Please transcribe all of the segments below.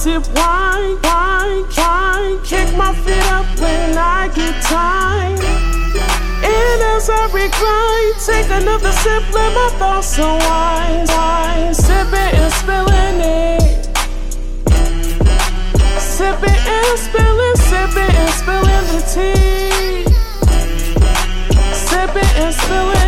sip wine, wine, wine. Kick my feet up when I get time. And as I recline, take another sip, let my thoughts unwind. Wine, sipping and spilling it. Sipping and spilling, sipping and spilling the tea. Sipping and spilling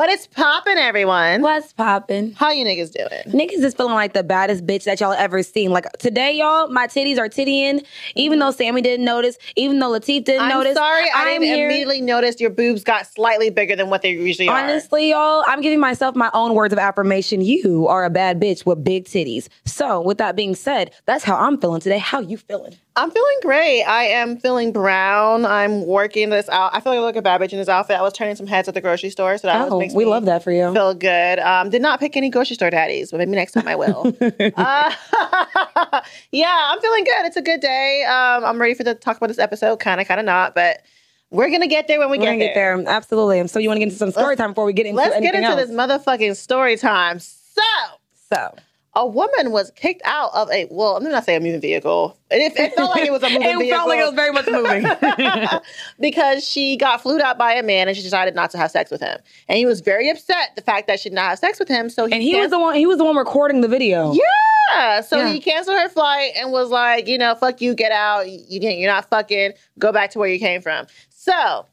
What is poppin', everyone? What's poppin'? How you niggas doing? Niggas is feeling like the baddest bitch that y'all ever seen. Like today, y'all, my titties are tittying. Even though Sammy didn't notice, even though Latif didn't notice. I'm notice. sorry, I I'm didn't here. immediately notice your boobs got slightly bigger than what they usually are. Honestly, y'all, I'm giving myself my own words of affirmation. You are a bad bitch with big titties. So, with that being said, that's how I'm feeling today. How you feeling? I'm feeling great. I am feeling brown. I'm working this out. I feel like I look a bad bitch in this outfit. I was turning some heads at the grocery store, so that Oh, makes we love that for you. Feel good. Um, did not pick any grocery store daddies, but maybe next time I will. uh, yeah, I'm feeling good. It's a good day. Um, I'm ready for the talk about this episode. Kind of, kind of not, but we're gonna get there when we We're get gonna there. get there. Absolutely. So, you want to get into some story time before we get into Let's get into else? this motherfucking story time. So. So, a woman was kicked out of a well, I'm not saying a moving vehicle. It, it felt like it was a moving it vehicle. felt like it was very much moving. because she got flued out by a man and she decided not to have sex with him. And he was very upset the fact that she did not have sex with him. So he and he was the one. He was the one recording the video. yeah. So Yeah. he canceled her flight and was like, you know, fuck you, get out. You you're not fucking. Go back to where you came from. So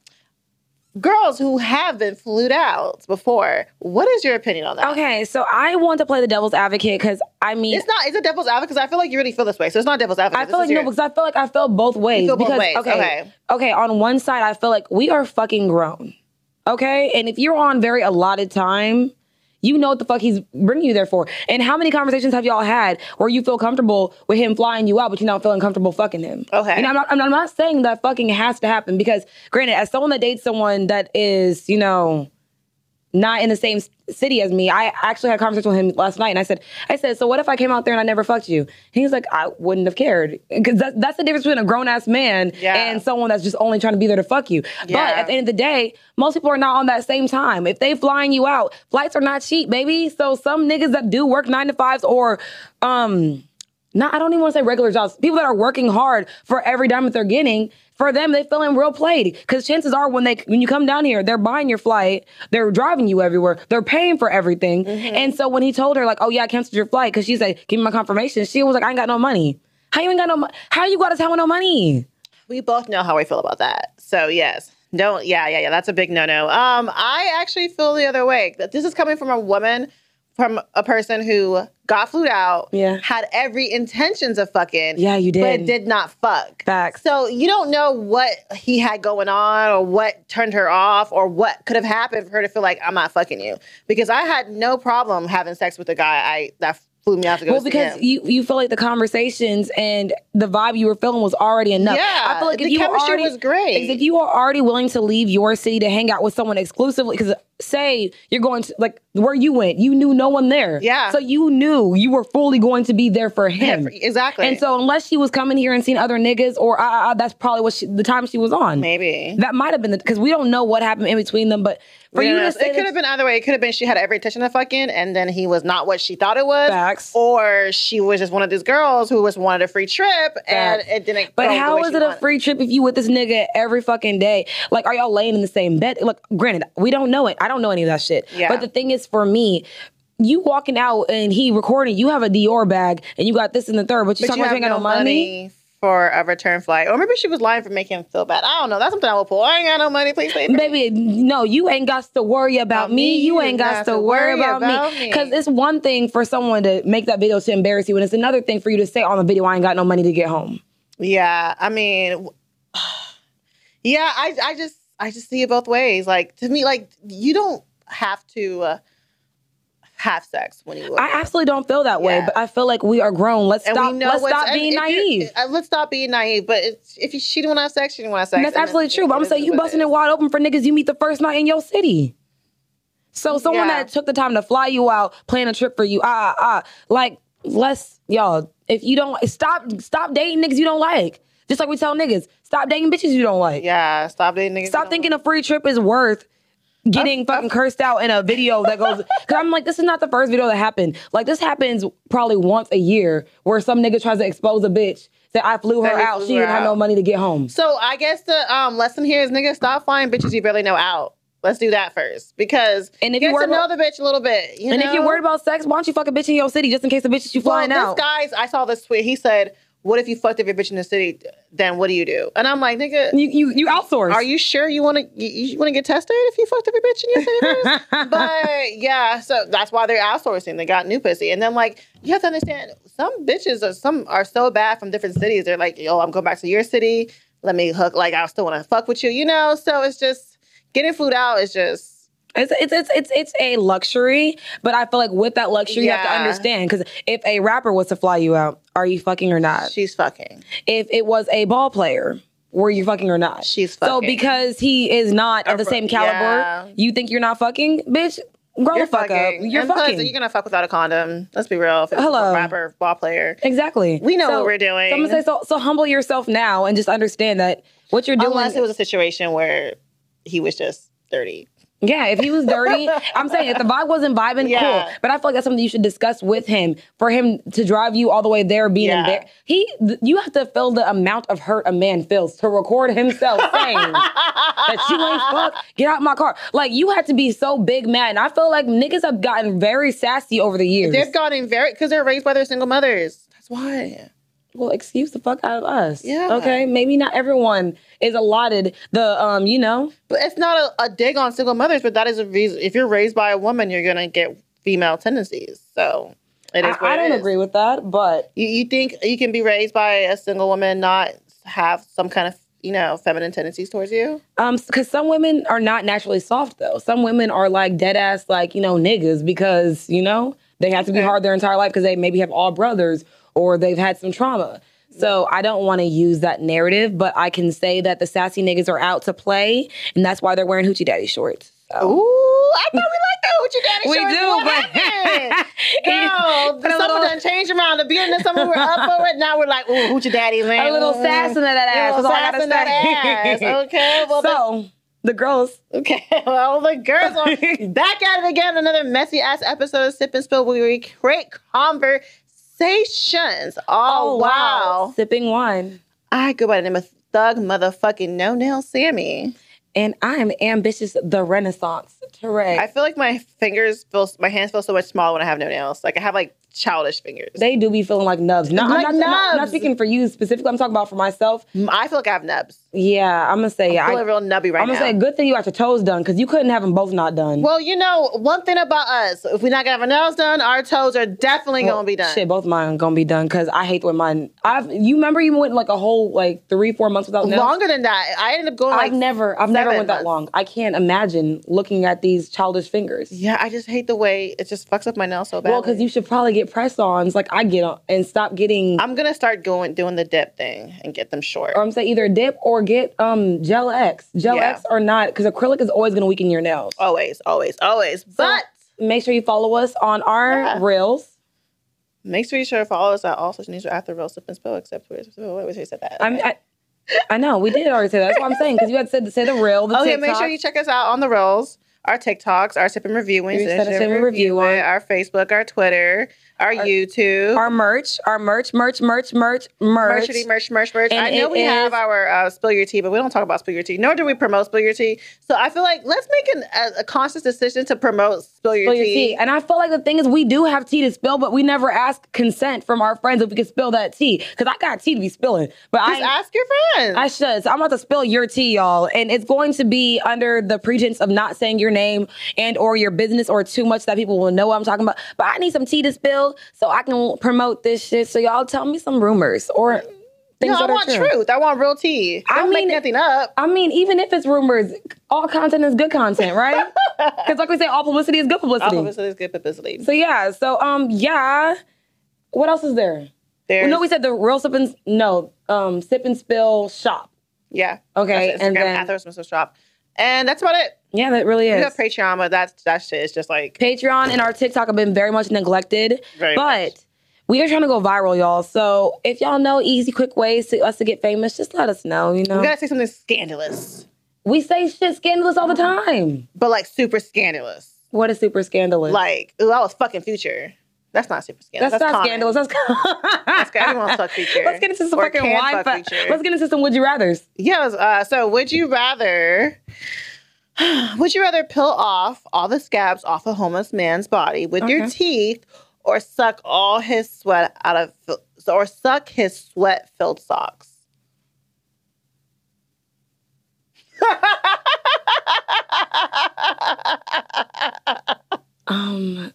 girls who have been flued out before, what is your opinion on that? Okay, so I want to play the devil's advocate because I mean, It's not. It's a devil's advocate because I feel like you really feel this way. So it's not devil's advocate. I feel is like your- no, because I feel like I feel both ways. feel both ways, okay, okay. okay, on one side, I feel like we are fucking grown. Okay, and if you're on very allotted time, you know what the fuck he's bringing you there for. And how many conversations have y'all had where you feel comfortable with him flying you out, but you're not feeling comfortable fucking him? Okay. and I'm not, I'm not saying that fucking has to happen because, granted, as someone that dates someone that is, you know, not in the same city as me. I actually had a conversation with him last night, and I said, "I said, so what if I came out there and I never fucked you?" And he's like, "I wouldn't have cared because that's that's the difference between a grown ass man Yeah. and someone that's just only trying to be there to fuck you." But at the end of the day, most people are not on that same time. If they flying you out, flights are not cheap, baby. So some niggas that do work nine to fives or um. Not, I don't even want to say regular jobs. People that are working hard for every dime that they're getting, for them, they feeling real played. Because chances are, when they when you come down here, they're buying your flight, they're driving you everywhere, they're paying for everything. And so when he told her like, "Oh yeah, I canceled your flight," because she said, "Give me my confirmation," she was like, "I ain't got no money." How you ain't got no? mo- How you got to town with no money? we both know how we feel about that. So yes, don't. Yeah, yeah, yeah. That's a big no-no. Um, I actually feel the other way. That This is coming from a woman, from a person who got flued out. Yeah. had every intentions of fucking. Yeah, you did. but did. not fuck. Facts. So you don't know what he had going on, or what turned her off, or what could have happened for her to feel like I'm not fucking you. Because I had no problem having sex with a guy I that flew me out to go Well, because you you feel like the conversations and the vibe you were feeling was already enough. Yeah, I feel like the if you chemistry already, was great. If you are already willing to leave your city to hang out with someone exclusively, because say you're going to like where you went, you knew no one there. Yeah. So you knew you were fully going to be there for him. exactly. And so unless she was coming here and seeing other niggas, or uh, uh, that's probably what she, the time she was on. maybe That might have been because we don't know what happened in between them. But for you know. to say it could have been either way. It could have been she had every intention of fucking, and then he was not what she thought it was. Facts. Or she was just one of these girls who was wanted a free trip, and Facts. it didn't. But how is the how way is she it a wanted. free trip if you with this nigga every fucking day? Like, are y'all laying in the same bed? Look, granted, we don't know it. I don't know any of that shit. Yeah. But the thing is, for me, you walking out and he recording, you have a Dior bag and you got this in the third, but you But talking you about you ain't got no money. money for a return flight, or maybe she was lying for making him feel bad. I don't know. That's something I will pull. I ain't got no money. Please pay. Baby, no, you ain't got to worry about About me. me, You ain't got to worry about, about me. me. Because it's one thing for someone to make that video to embarrass you, and it's another thing for you to say on the video, I ain't got no money to get home. Yeah, I mean, yeah, I, I just, I just see it both ways. Like to me, like you don't have to uh, have sex when you. I absolutely don't feel that way, Yeah. but I feel like we are grown. Let's and stop. Let's stop being naive. uh, let's stop being naive. But it's, if you, she didn't want to have sex, she didn't want to have sex. And that's and absolutely true. But I'm saying you busting it wide open for niggas you meet the first night in your city. So someone Yeah. that took the time to fly you out, plan a trip for you, ah ah ah, like let's y'all. If you don't stop, stop dating niggas you don't like. Just like we tell niggas, stop dating bitches you don't like. Yeah, stop dating niggas. Stop thinking a free trip is worth getting fucking cursed out in a video that goes. Because I'm like, this is not the first video that happened. Like this happens probably once a year where some nigga tries to expose a bitch that I flew her out. flew She her didn't have no money to get home. So I guess the um, lesson here is niggas stop flying bitches you barely know out. Let's do that first because And if get you to know about- the bitch a little bit. You and know? if you're worried about sex, why don't you fuck a bitch in your city just in case the bitch is you well, flying this out? guy's, I saw this tweet. He said, "What if you fucked up your bitch in the city? Then what do you do?" And I'm like, nigga. you, you you outsource. Are you sure you want to you, you want to get tested if you fucked up your bitch in your city but yeah, so that's why they're outsourcing. They got new pussy, and then like you have to understand, some bitches are some are so bad from different cities. They're like, yo, I'm going back to your city. Let me hook. Like I still want to fuck with you, you know. So it's just getting food out is just It's, it's it's it's it's a luxury, but I feel like with that luxury, you have to understand because if a rapper was to fly you out, are you fucking or not? she's fucking. If it was a ball player, were you fucking or not? She's fucking. So because he is not of the same caliber, yeah. you think you're not fucking, bitch? Grow You're the fuck fucking. up. You're and plus, fucking. you're gonna fuck without a condom. Let's be real. If it's Hello. a rapper, ball player. exactly. We know So- what we're doing. So I'm gonna say so. So humble yourself now and just understand that what you're doing. Unless it was a situation where he was just dirty. Yeah, if he was dirty, I'm saying if the vibe wasn't vibing, Yeah. cool. But I feel like that's something you should discuss with him for him to drive you all the way there, being Yeah. embarrassed. He, th- you have to feel the amount of hurt a man feels to record himself saying that you ain't fuck. Get out my car. Like you had to be so big mad, and I feel like niggas have gotten very sassy over the years. They've gotten very because they're raised by their single mothers. That's why. Well, excuse the fuck out of us. Yeah. Okay. Maybe not everyone is allotted the um. You know. But it's not a, a dig on single mothers, but that is a reason. If you're raised by a woman, you're gonna get female tendencies. So it is. I, I don't is. agree with that, but You, you think you can be raised by a single woman, not have some kind of you know feminine tendencies towards you? Um, because some women are not naturally soft though. Some women are like dead ass, like you know, niggas because you know they have to be hard their entire life because they maybe have all brothers or they've had some trauma. So I don't want to use that narrative, but I can say that the sassy niggas are out to play, and that's why they're wearing hoochie daddy shorts. So. Ooh, I thought we liked the hoochie daddy We shorts. We do, What but- happened? Girl, Put a someone little- done changed around. The beginning of summer we were up for it. Now we're like, ooh, hoochie daddy, man. A little sass in that ass. A little all I gotta sass in that ass. Okay, well, the- so the girls. Okay, well, the girls are back at it again. Another messy ass episode of Sip and Spill where we create conversations. Oh, oh wow. sipping wine. I go by the name of Thug Motherfucking No Nail Sammy. And I am ambitious, the Renaissance. Teray. I feel like my fingers feel, my hands feel so much smaller when I have no nails. Like I have like childish fingers. they do be feeling like nubs. No, Like I'm not, not, not speaking for you specifically. I'm talking about for myself. Mm, I feel like I have nubs. Yeah, I'm gonna say yeah. I'm feeling I, real nubby right I'm gonna now. say good thing you got your toes done because you couldn't have them both not done. well, you know, one thing about us, if we're not gonna have our nails done, our toes are definitely Well, gonna be done. Shit, both of mine gonna be done because I hate when mine. I've you remember you went like a whole like three four months without nails. Longer than that. I ended up going like I've never I've never went that months. long. I can't imagine looking at these childish fingers. Yeah, I just hate the way it just fucks up my nails so bad. Well, because you should probably get press-ons like I get on and stop getting. I'm gonna start going doing the dip thing and get them short. or I'm saying either dip or get um gel X. Gel Yeah. X or not, because acrylic is always gonna weaken your nails. always, always, always. But Make sure you follow us on our Yeah. reels. make sure you sure follow us at all social media after real sip and spill. Except where where was he said that? I'm, I, I know we did already say that. That's what I'm saying because you had said to say the real. The Oh yeah, make sure you check us out on the rolls, our TikToks, our sip and reviewing, Sip and Review it, our Facebook, our Twitter, our, YouTube. our merch, our merch, merch, merch, merch, merch. Merchity, merch, merch, merch. And I know we have our uh, spill your tea, but we don't talk about spill your tea. Nor do we promote spill your tea. So I feel like let's make an, a, a conscious decision to promote spill your, Spill your tea. tea. And I feel like the thing is, we do have tea to spill, but we never ask consent from our friends if we can spill that tea. Because I got tea to be spilling, but Just I ask your friends. I should. So I'm about to spill your tea, y'all, and it's going to be under the pretense of not saying your name and or your business or too much that people will know what I'm talking about. But I need some tea to spill so I can promote this shit. So y'all tell me some rumors or things no, I want true. truth. I want real tea. I Don't make mean- nothing up. I mean, even if it's rumors, all content is good content, right? Because like we say, all publicity is good publicity. All us is good publicity. So yeah. So um yeah. What else is there? There's, no, we said the real sip and no um sip and spill shop. yeah. Okay, That's and then Shop, and that's about it. Yeah, that really is. We Patreon, but that's that shit is just like Patreon and our TikTok have been very much neglected. Very but much. We are trying to go viral, y'all. So if y'all know easy, quick ways to us to get famous, just let us know. You know, We gotta say something scandalous, we say shit scandalous all the time. but like super scandalous. What is super scandalous? Like, ooh, I was fucking future. That's not super scandalous. that's, not common. scandalous. That's, That's good. Everyone's fuck Future. Let's get into some Or fucking wine. fuck Future. Let's get into some would you rather's. Yes. Uh, so, would you rather? Would you rather peel off all the scabs off a homeless man's body with your teeth, or suck all his sweat out of, or suck his sweat-filled socks? Um,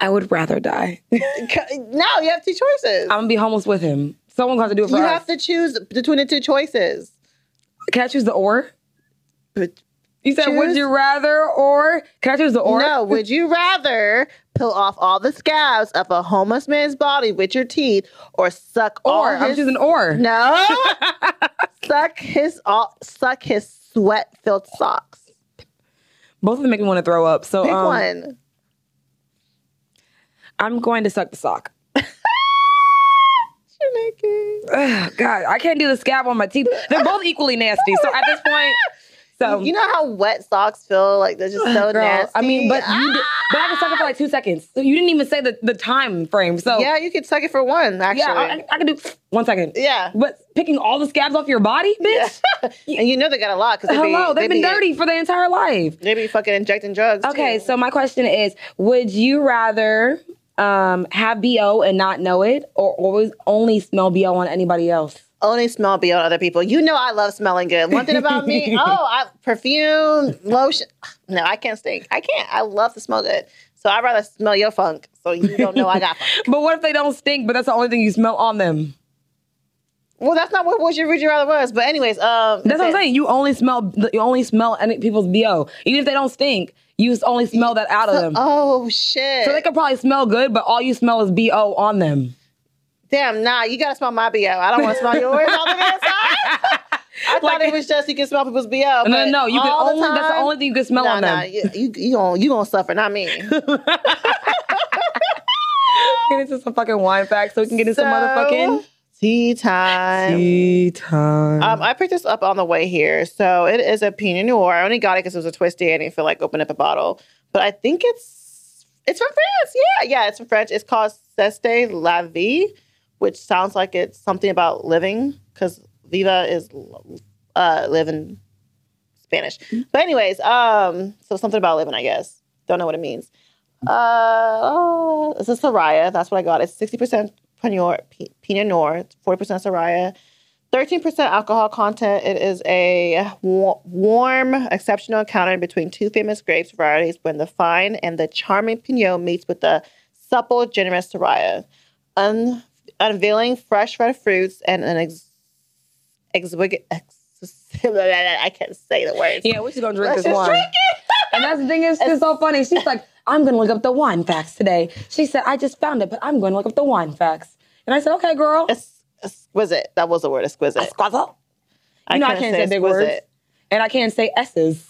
I would rather die. now you have two choices. I'm gonna be homeless with him. Someone has to do it for you us. have to choose between the two choices. Can I choose the or? But You said would you rather or? Can I choose the or? no, would you rather peel off all the scabs of a homeless man's body with your teeth, or suck Or I'm his choosing or. No. suck his all suck his sweat filled socks. Both of them make me want to throw up. So Pick um, one. I'm going to suck the sock. Ugh, God, I can't do the scab on my teeth. They're both equally nasty. So at this point, so You know how wet socks feel? Like they're just so girl, nasty. I mean, but you, did, Ah! but I can suck it for like two seconds. So you didn't even say the, the time frame. So yeah, you could suck it for one. Actually, yeah, I, I can do one second. yeah. But picking all the scabs off your body, bitch. and you know they got a lot because Hello, they've they been be, dirty for their entire life. They be fucking injecting drugs. Okay, too. so my question is: Would you rather um, have bo and not know it, or always only smell bo on anybody else? Only smell beyond other people. You know I love smelling good. One thing about me, oh, I perfume, lotion. No, I can't stink. I can't. I love to smell good. So I'd rather smell your funk so you don't know I got funk. But what if they don't stink, but that's the only thing you smell on them? Well, that's not what would you would you rather was. But anyways, um That's what I'm saying. You only smell you only smell any people's bo, even if they don't stink. You only smell that out of them. Oh shit. So they could probably smell good, but all you smell is bo on them. Damn, nah, you gotta smell my BO. I don't want to smell yours on the inside. I thought it was just you can smell people's BO. No, no, no. You can all the only that's the only thing you can smell Nah, on nah, them. you, you, you gonna you gonna suffer, not me. Get into some fucking wine facts so we can get into some motherfucking tea time. tea time. Um, I picked this up on the way here. So it is a Pinot Noir. I only got it because it was a twisty. I didn't feel like opening up a bottle. But I think it's it's from France. Yeah, yeah, it's from French. It's called C'est la Vie, which sounds like it's something about living because Viva is uh, live in Spanish. But anyways, um, so something about living, I guess. Don't know what it means. Uh, oh, it's a Soraya. That's what I got. It's sixty percent Pinot Pinot Noir, forty percent Soraya, thirteen percent alcohol content. It is a wa- warm, exceptional encounter between two famous grapes varieties when the fine and the charming Pinot meets with the supple, generous Soraya, Un- unveiling fresh red fruits and an ex- exwig- ex- I can't say the words. yeah, we're just gonna drink Let's this wine. drink it. And that's the thing is, it's so funny. She's like, I'm gonna look up the wine facts today. She said, I just found it, but I'm gonna look up the wine facts. And I said, okay, girl. Ex- exquisite. That was the word, exquisite. Exquisite. You know I can't say big words. And I can't say S's.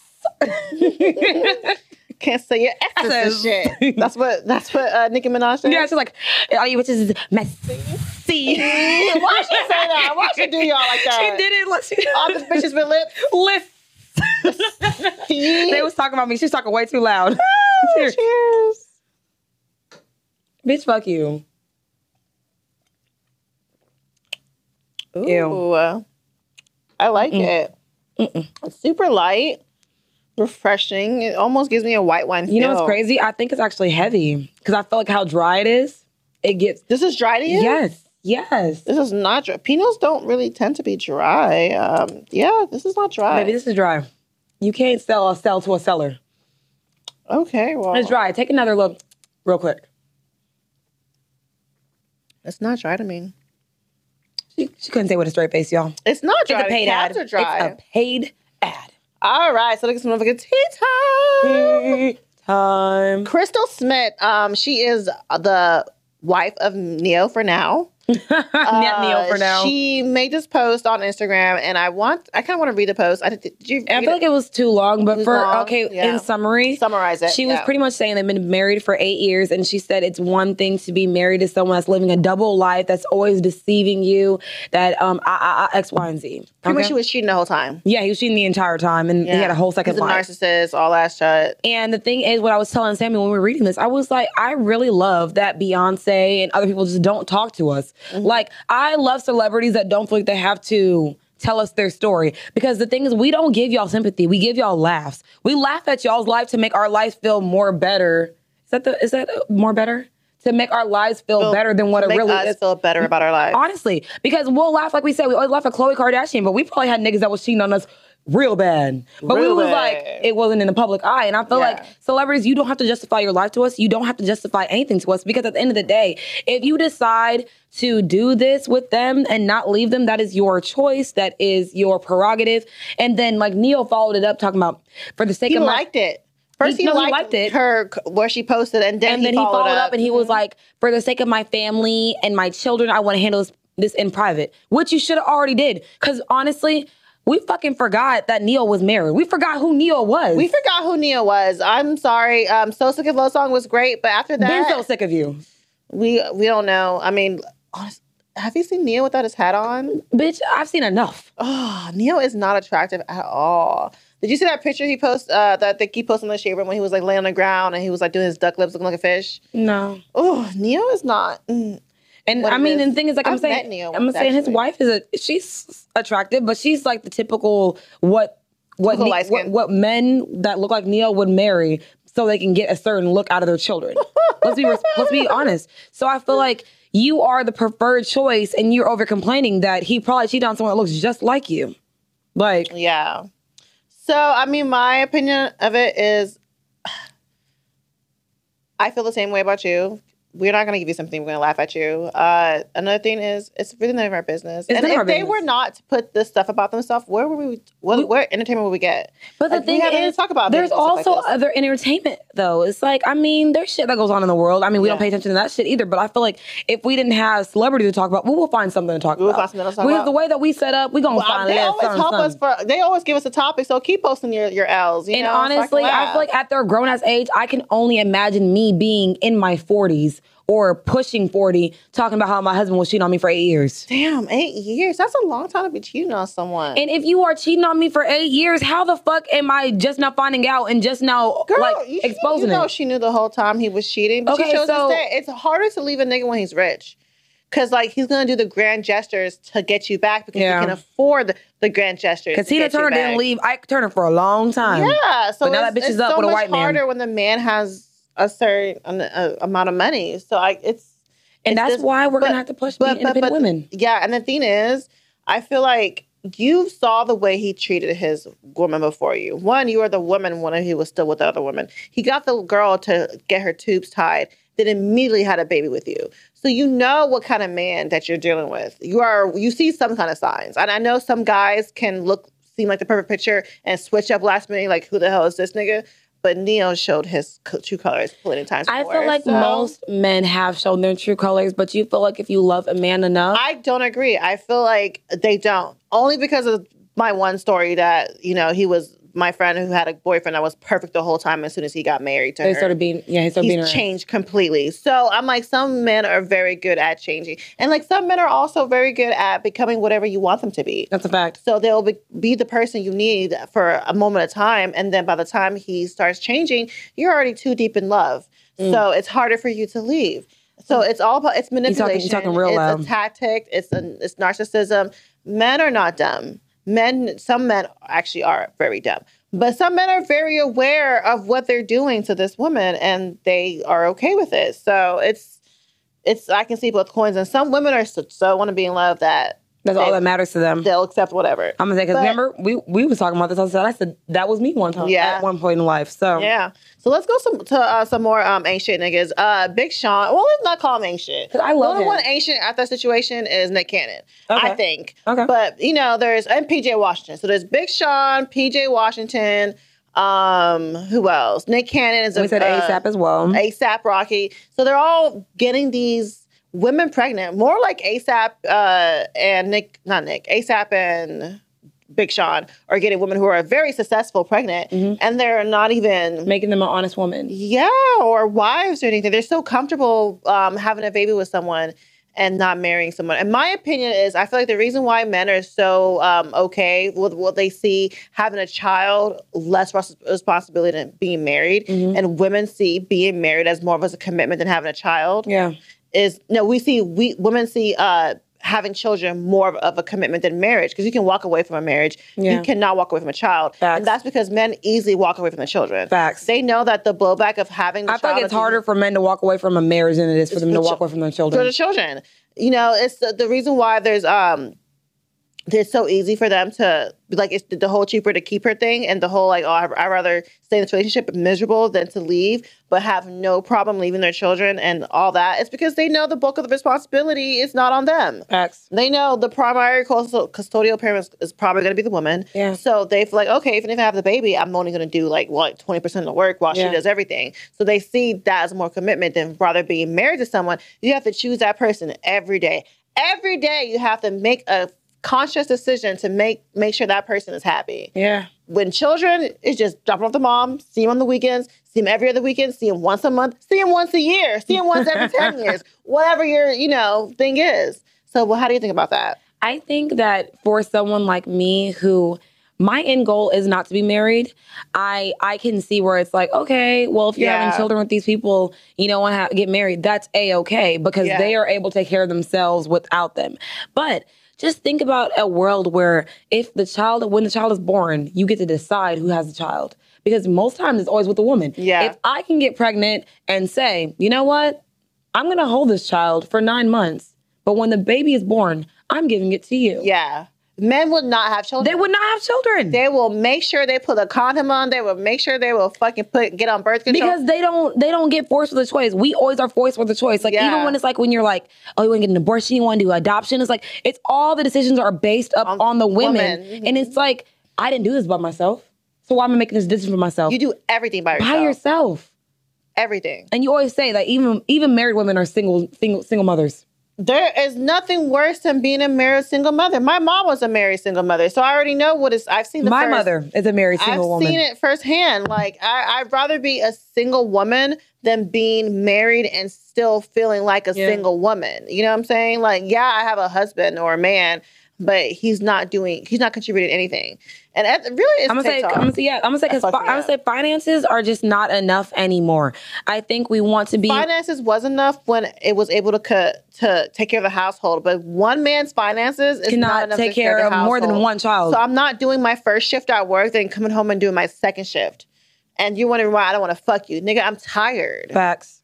Can't say your S's and shit. That's what that's what uh, Nicki Minaj said. Yeah, she's like, all you bitches is messy. Why would she say that? Why she do y'all like that? She did it. Look, she All the bitches with lips. Listen. they was talking about me. She's talking way too loud. Cheers. Cheers. Bitch, fuck you. Ooh. Ew. I like it. Mm It's super light, refreshing. It almost gives me a white wine feel. You know what's crazy? I think it's actually heavy because I feel like how dry it is. It gets This is dry to you? yes, yes. This is not dry. Pinots don't really tend to be dry. Um, yeah, this is not dry. Maybe this is dry. You can't sell a sell to a seller. okay, well, It's dry. Take another look, real quick. It's not dry to me. She, she couldn't say with a straight face, y'all. It's not dry. It's a paid ad. cabs are dry. It's a paid ad. All right, so look at some motherfucking tea time. Time. Crystal Smith, um, she is the wife of Ne-Yo for now. Not Ne-Yo for Uh, now. She made this post on Instagram, and I want, I kind of want to read the post. I did, did you? I feel like it was too long, but for long, okay, yeah. in summary, summarize it? She was Yeah. pretty much saying they've been married for eight years, and she said it's one thing to be married to someone that's living a double life, that's always deceiving you, that um I, I, I, X, Y, and Z. Pretty much he was cheating the whole time. yeah, he was cheating the entire time, and he had a whole second He's a life. narcissist, all that shit. And the thing is, what I was telling Sammy when we were reading this, I was like, I really love that Beyonce and other people just don't talk to us. Mm-hmm. Like, I love celebrities that don't feel like they have to tell us their story. Because the thing is, we don't give y'all sympathy. We give y'all laughs. We laugh at y'all's life to make our life feel more better. Is that the is that uh, more better? To make our lives feel, better than what to it make really us is. feel better about our lives. Honestly, because we'll laugh like we said, we always laugh at Khloe Kardashian, but we probably had niggas that was cheating on us real bad. But we was bad. like, it wasn't in the public eye. And I feel Yeah. like celebrities, you don't have to justify your life to us. You don't have to justify anything to us because at the end of the day, if you decide to do this with them and not leave them, that is your choice. That is your prerogative. And then like Ne-Yo followed it up talking about for the sake he of my liked it. First, He- he, no, he liked, liked it. her where she posted, and then, and then he followed up and he was like, for the sake of my family and my children, I want to handle this, this in private, which you should have already did. Because honestly, we fucking forgot that Ne-Yo was married. We forgot who Ne-Yo was. We forgot who Ne-Yo was. I'm sorry. Um, So Sick of Love Song was great, but after that, been so sick of you. we we don't know. I mean, honest, have you seen Ne-Yo without his hat on? Bitch, I've seen enough. Oh, Ne-Yo is not attractive at all. Did you see that picture he posted? Uh, that he posted in the shade room when he was like laying on the ground and he was like doing his duck lips, looking like a fish. No. Oh, Ne-Yo is not. mm. And What I mean, is. and the thing is, like I'm I've saying, Ne-Yo I'm once, saying his wife is a she's attractive, but she's like the typical what what Ne- what, what men that look like Ne-Yo would marry so they can get a certain look out of their children. let's be let's be honest. So I feel like you are the preferred choice, and you're over complaining that he probably cheated on someone that looks just like you. Like Yeah. So, I mean, my opinion of it is I feel the same way about you. We're not going to give you something. We're going to laugh at you. Uh, another thing is, it's really none of our business. It's and if they business. were not to put this stuff about themselves, where would we? What, where entertainment would we get? But the Like, we thing is, talked about there's business and stuff also like other entertainment though. It's like, I mean, there's shit that goes on in the world. I mean, we don't pay attention to that shit either. But I feel like if we didn't have celebrity to talk about, we will find something to talk We about. find something to talk With about. the way that we set up, we gonna Well, find they always help us for. They always give us a topic, so keep posting your your L's. You And know, so I honestly, I feel like at their grown ass age, I can only imagine me being in my 40s or pushing 40, talking about how my husband was cheating on me for eight years. damn, eight years. That's a long time to be cheating on someone. And if you are cheating on me for eight years, how the fuck am I just now finding out and just now Girl, like you, exposing you know it? she knew the whole time he was cheating, but Okay, she chose so- to stay. It's harder to leave a nigga when he's rich. Cause like he's gonna do the grand gestures to get you back because Yeah. he can afford the, the grand gestures. Because to Tina Turner didn't leave Ike Turner for a long time. Yeah, so But now that bitch is up so with a white man. It's harder when the man has a certain an- a- amount of money. So I it's And it's that's just- why we're but- gonna have to push the independent women. Yeah, and the thing is, I feel like you saw the way he treated his woman before you. One, you were the woman when he was still with the other woman. He got the girl to get her tubes tied, then immediately had a baby with you. So you know what kind of man that you're dealing with. You are you see some kind of signs. And I know some guys can look seem like the perfect picture and switch up last minute, like who the hell is this nigga? But Neo showed his true colors plenty of times. I before, feel like so- most men have shown their true colors, but you feel like if you love a man enough, I don't agree. I feel like they don't. Only because of my one story that, you know, he was my friend who had a boyfriend that was perfect the whole time as soon as he got married to her. they her. started being yeah, he started being He's around. changed completely. So I'm like, some men are very good at changing. And like some men are also very good at becoming whatever you want them to be. That's a fact. So they'll be, be the person you need for a moment of time. And then by the time he starts changing, you're already too deep in love. Mm. So it's harder for you to leave. So it's all about it's talking- manipulation. you're talking real it's loud. a tactic. It's a, it's narcissism. Men are not dumb. Men, some men actually are very dumb, but some men are very aware of what they're doing to this woman, and they are okay with it. So it's it's I can see both coins, and some women are so, so want to be in love that That's all that matters to them. they'll accept whatever. I'm gonna say because remember we we was talking about this. I said I said that was me one time. Yeah. at one point in life. So Yeah. So let's go some to uh, some more um ancient niggas. Uh Big Sean. Well, let's not call him ancient. I love the only him. one ancient at that situation is Nick Cannon. I think. Okay. But you know, there's and PJ Washington. So there's Big Sean, PJ Washington. Um, who else? Nick Cannon is we a said uh, ASAP as well. ASAP Rocky. So they're all getting these women pregnant, more like ASAP uh, and Nick, not Nick, ASAP and Big Sean are getting women who are very successful pregnant, Mm-hmm. and they're not even Making them an honest woman. yeah, or wives or anything. They're so comfortable um, having a baby with someone and not marrying someone. And my opinion is, I feel like the reason why men are so um, okay with what they see having a child less res- responsibility than being married, Mm-hmm. and women see being married as more of a commitment than having a child. Yeah. Is no, we see we women see. Uh, having children more of, a commitment than marriage because you can walk away from a marriage Yeah. you cannot walk away from a child Facts. and that's because men easily walk away from the children Facts. they know that the blowback of having the I like it's harder for men to walk away from a marriage than it is for them to walk away from their children. for the children. You know, it's the, the reason why there's um it's so easy for them to like it's the, the whole cheaper to keep her thing and the whole like oh I rather stay in this relationship miserable than to leave but have no problem leaving their children and all that. It's because they know the bulk of the responsibility is not on them. Facts. They know the primary custodial custodial parent is, probably going to be the woman. Yeah. So they feel like, okay, even if I have the baby, I'm only going to do like what twenty percent of the work while Yeah. she does everything. So they see that as more commitment than rather being married to someone. You have to choose that person every day. Every day you have to make a conscious decision to make make sure that person is happy Yeah. when children it's just dropping off the mom, see him on the weekends, see him every other weekend, see him once a month, see him once a year, see him once every 10 years, whatever your, you know, thing is. So well, how do you think about that? I think that for someone like me who my end goal is not to be married. I I can see where it's like, okay, well, if you're Yeah. having children with these people, you don't want to get married. That's a okay because Yeah. they are able to take care of themselves without them. But just think about a world where if the child, when the child is born, you get to decide who has the child. Because most times it's always with the woman. Yeah. If I can get pregnant and say, you know what, I'm gonna hold this child for nine months, but when the baby is born, I'm giving it to you. Yeah. Men would not have children. They would not have children. They will make sure they put a condom on. They will make sure they will fucking put get on birth control. because they don't they don't get forced with a choice. We always are forced with a choice. Like Yeah. even when it's like when you're like, oh, you want to get an abortion, you want to do adoption. It's like it's all the decisions are based up On on, the women, woman. And mm-hmm. it's like I didn't do this by myself, so why am I making this decision for myself? you do everything by yourself. by yourself. Everything. And you always say that even even married women are single single single mothers. There is nothing worse than being a married single mother. My mom was a married single mother, so I already know what is. I've seen the My first- mother is a married single woman. I've seen it firsthand. Like I, I'd rather be a single woman than being married and still feeling like a Yeah. single woman. You know what I'm saying? Like, yeah, I have a husband or a man, but he's not doing. He's not contributing anything. And it really, I'm gonna say, I'm gonna say, yeah, I'm gonna say, because That fucked I'm gonna say, finances are just not enough anymore. I think we want to be. finances was enough when it was able to cut to take care of the household, but one man's finances is not Cannot enough take to care care of more than one child. So I'm not doing my first shift at work, then coming home and doing my second shift. And you wondering why I don't want to fuck you, nigga? I'm tired. Facts.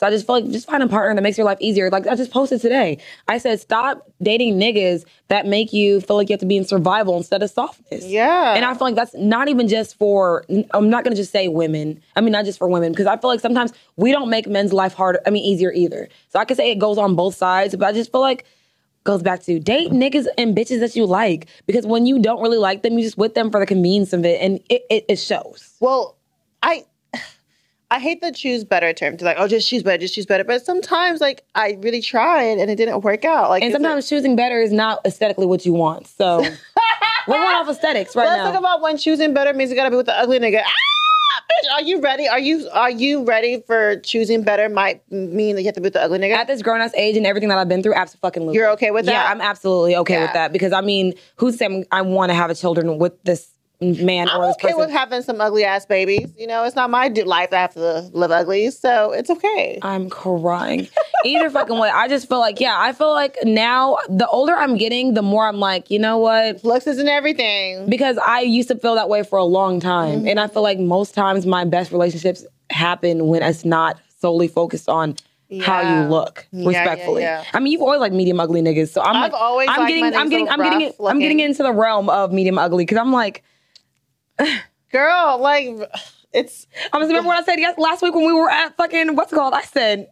So I just feel like just find a partner that makes your life easier. Like I just posted today. I said stop dating niggas that make you feel like you have to be in survival instead of softness. Yeah. And I feel like that's not even just for I'm not gonna just say women. I mean not just for women, because I feel like sometimes we don't make men's life harder, I mean easier either. So I could say it goes on both sides, but I just feel like goes back to date niggas and bitches that you like. Because when you don't really like them, you just with them for the convenience of it and it, it, it shows. Well, I I hate the choose better term to like, oh, just choose better, just choose better. But sometimes, like, I really tried and it didn't work out. Like, And is it- sometimes choosing better is not aesthetically what you want. So we're going off aesthetics right let's now. talk about when choosing better means you gotta be with the ugly nigga. Ah, bitch, are you ready? Are you are you ready for choosing better? Might mean that you have to be with the ugly nigga. At this grown ass age and everything that I've been through, absolutely. You're okay with Yeah, that? I'm absolutely okay Yeah. with that because I mean, who's saying I want to have a children with this man I'm or this okay person? with having some ugly ass babies. You know, it's not my life. I have to live ugly, so it's okay. I'm crying. Either fucking way. I just feel like, yeah, I feel like now the older I'm getting, the more I'm like, you know what? Looks isn't everything. Because I used to feel that way for a long time. Mm-hmm. And I feel like most times my best relationships happen when it's not solely focused on how you look, Yeah, yeah, respectfully. yeah. I mean, you've always like medium ugly niggas. So I'm I've like, always I'm getting, my niggas I'm getting, I'm getting, I'm getting into the realm of medium ugly because I'm like, Girl, like it's I was remember when I said yes last week when we were at fucking what's it called? I said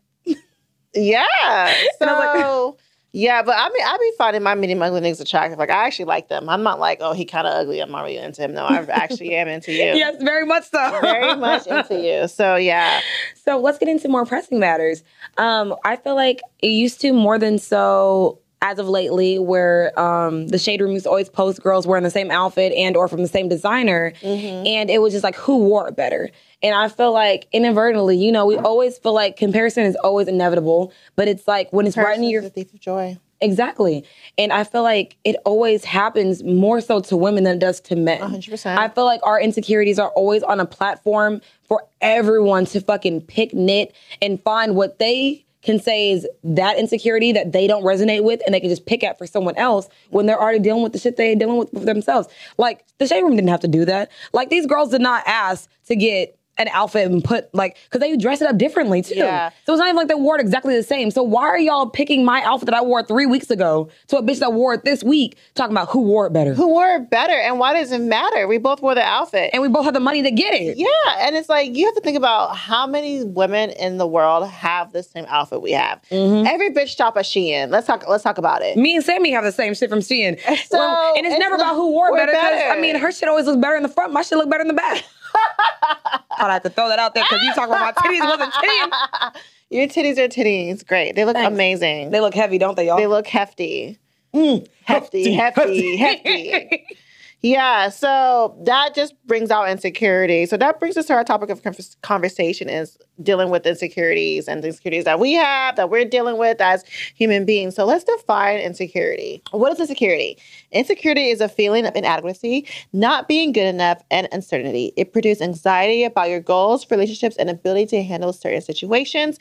yeah. Was like- So Yeah, but I mean, I be finding my medium ugly niggas attractive. Like I actually like them. I'm not like, oh, he kind of ugly. I'm not really into him. No, I actually am into you. Yes, very much so. very much into you. So yeah, So let's get into more pressing matters. Um, I feel like it used to more than so as of lately, where um, the shade room used to always post girls wearing the same outfit and or from the same designer, and it was just like who wore it better. And I feel like inadvertently, you know, we always feel like comparison is always inevitable, but it's like when it's right in your the thief of joy. Exactly. And I feel like it always happens more so to women than it does to men. 100%. I feel like our insecurities are always on a platform for everyone to fucking pick knit and find what they can say is that insecurity that they don't resonate with and they can just pick at for someone else when they're already dealing with the shit they're dealing with themselves. Like the shade room didn't have to do that. Like these girls did not ask to get an outfit and put like because they dress it up differently too. Yeah. So it's not even like they wore it exactly the same. So why are y'all picking my outfit that I wore three weeks ago to a bitch that wore it this week, talking about who wore it better? Who wore it better, and why does it matter? We both wore the outfit. and we both have the money to get it. yeah, and it's like you have to think about how many women in the world have the same outfit we have. Mm-hmm. Every bitch shop at Shein. Let's talk. Let's talk about it. Me and Sammy have the same shit from Shein. So, Well, and it's, it's never about who wore it we're better. I mean, her shit always looks better in the front. My shit look better in the back. I'd have to throw that out there because you talk about my titties wasn't titties. Your titties are titties. Great. They look Thanks. amazing. They look heavy, don't they, y'all? They look hefty. Mm, hefty, hefty, hefty. Yeah, so that just brings out insecurity. So that brings us to our topic of conversation is dealing with insecurities and the insecurities that we have, that we're dealing with as human beings. So let's define insecurity. What is insecurity? Insecurity is a feeling of inadequacy, not being good enough, and uncertainty. It produces anxiety about your goals, relationships, and ability to handle certain situations.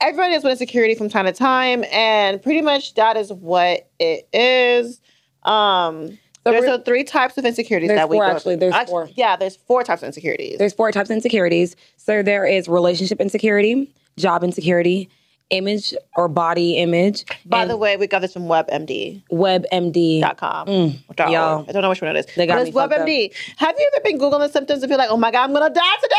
Everyone deals with insecurity from time to time, and pretty much that is what it is. Um, So there's we're- so three types of insecurities that we four, actually. through. There's four. Yeah, there's four types of insecurities. There's four types of insecurities. So there is relationship insecurity, job insecurity, image or body image, By the way, we got this from WebMD. WebMD. Dot com. Mm, y'all. I don't know which one it is. They got but it's. WebMD. Have you ever been Googling the symptoms and feel like, oh my God, I'm gonna die today?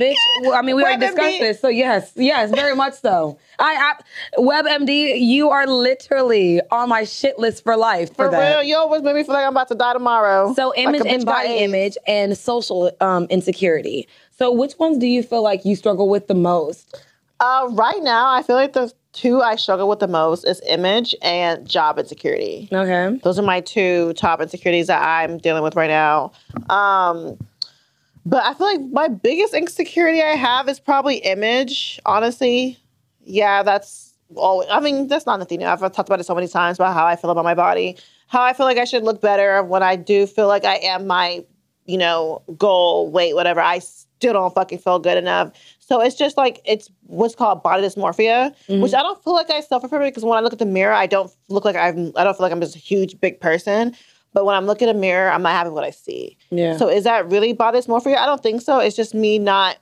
Bitch, well, I mean, we already discussed this, so yes, yes, very much so. I, I WebMD, you are literally on my shit list for life for, For that. real, you always make me feel like I'm about to die tomorrow. So image bitch and body image and social um, insecurity. So which ones do you feel like you struggle with the most? Uh, right now, I feel like the two I struggle with the most is image and job insecurity. Okay. Those are my two top insecurities that I'm dealing with right now. Um, but I feel like my biggest insecurity I have is probably image, honestly. Yeah, that's all. I mean, that's not nothing new. I've talked about it so many times about how I feel about my body, how I feel like I should look better when I do feel like I am my, you know, goal, weight, whatever. I still don't fucking feel good enough. So it's just like it's what's called body dysmorphia, mm-hmm. which I don't feel like I suffer from it because when I look at the mirror, I don't look like I'm. I don't feel like I'm just a huge big person. But when I'm looking in a mirror, I'm not happy with what I see. Yeah. So is that really body dysmorphia? I don't think so. It's just me not.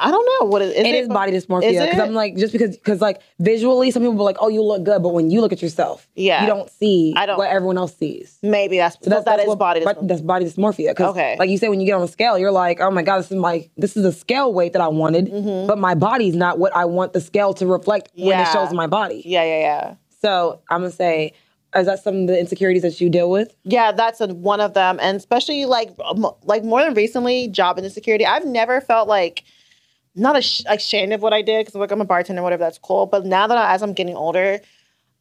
I don't know what it is. it is body dysmorphia because? I'm like just because because like visually some people are like oh you look good but when you look at yourself Yeah. you don't see I don't- what everyone else sees. Maybe that's So that's, that is what- body dysmorphia. That's body dysmorphia. 'Cause, Okay. Like you say, when you get on a scale, you're like, oh my god, this is my this is a scale weight that I wanted, Mm-hmm. but my body's not what I want the scale to reflect when it shows my body. Yeah, yeah, yeah. So I'm gonna say, is that some of the insecurities that you deal with? Yeah, that's a, one of them, and especially like um, like more than recently, job insecurity. I've never felt like not ash- ashamed of what I did because like I'm a bartender, whatever. That's cool. But now that I, as I'm getting older,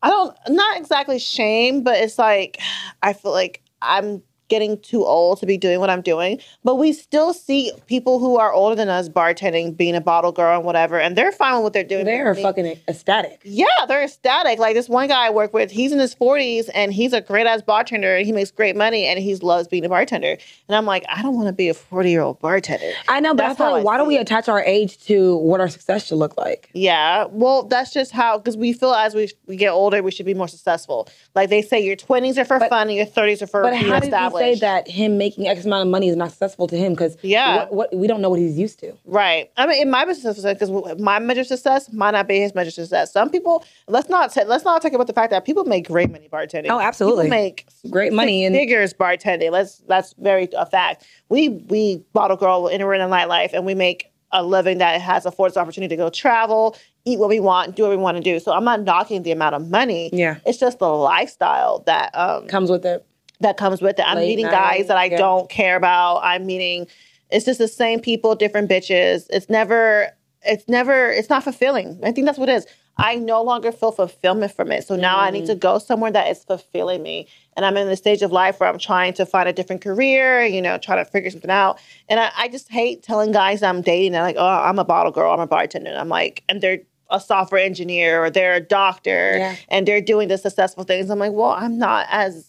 I don't not exactly shame, but it's like I feel like I'm getting too old to be doing what I'm doing. But we still see people who are older than us bartending, being a bottle girl and whatever, and they're fine with what they're doing. They're fucking ecstatic. yeah, they're ecstatic. Like this one guy I work with, he's in his 40s and he's a great ass bartender and he makes great money and he loves being a bartender. And I'm like, I don't want to be a 40 year old bartender. I know, but That's I like why don't we attach our age to what our success should look like? Yeah, well, that's just how, because we feel as we, we get older, we should be more successful. Like they say, your 20s are for But- fun and your 30s are for But being you say that him making X amount of money is not successful to him? Because Yeah. what, what we don't know what he's used to. Right. I mean, in my business, success, because my measure of success might not be his measure of success. Some people, let's not say, let's not talk about the fact that people make great money bartending. Oh, absolutely. People make Great money and figures bartending. Let's that's very a fact. We we bottle girl in in nightlife and we make a living that has affords the opportunity to go travel, eat what we want, do what we want to do. So I'm not knocking the amount of money. Yeah. It's just the lifestyle that um Comes with it. That comes with it. I'm Late meeting night, guys that I yeah. don't care about. I'm meeting it's just the same people, different bitches. It's never it's never it's not fulfilling. I think that's what it is. I no longer feel fulfillment from it. So now I need Mm. to go somewhere that is fulfilling me. And I'm in the stage of life where I'm trying to find a different career, you know, trying to figure something out. And I, I just hate telling guys I'm dating. They're like, oh, I'm a bottle girl, I'm a bartender. And I'm like, and they're a software engineer or they're a doctor Yeah. and they're doing the successful things. I'm like, well, I'm not as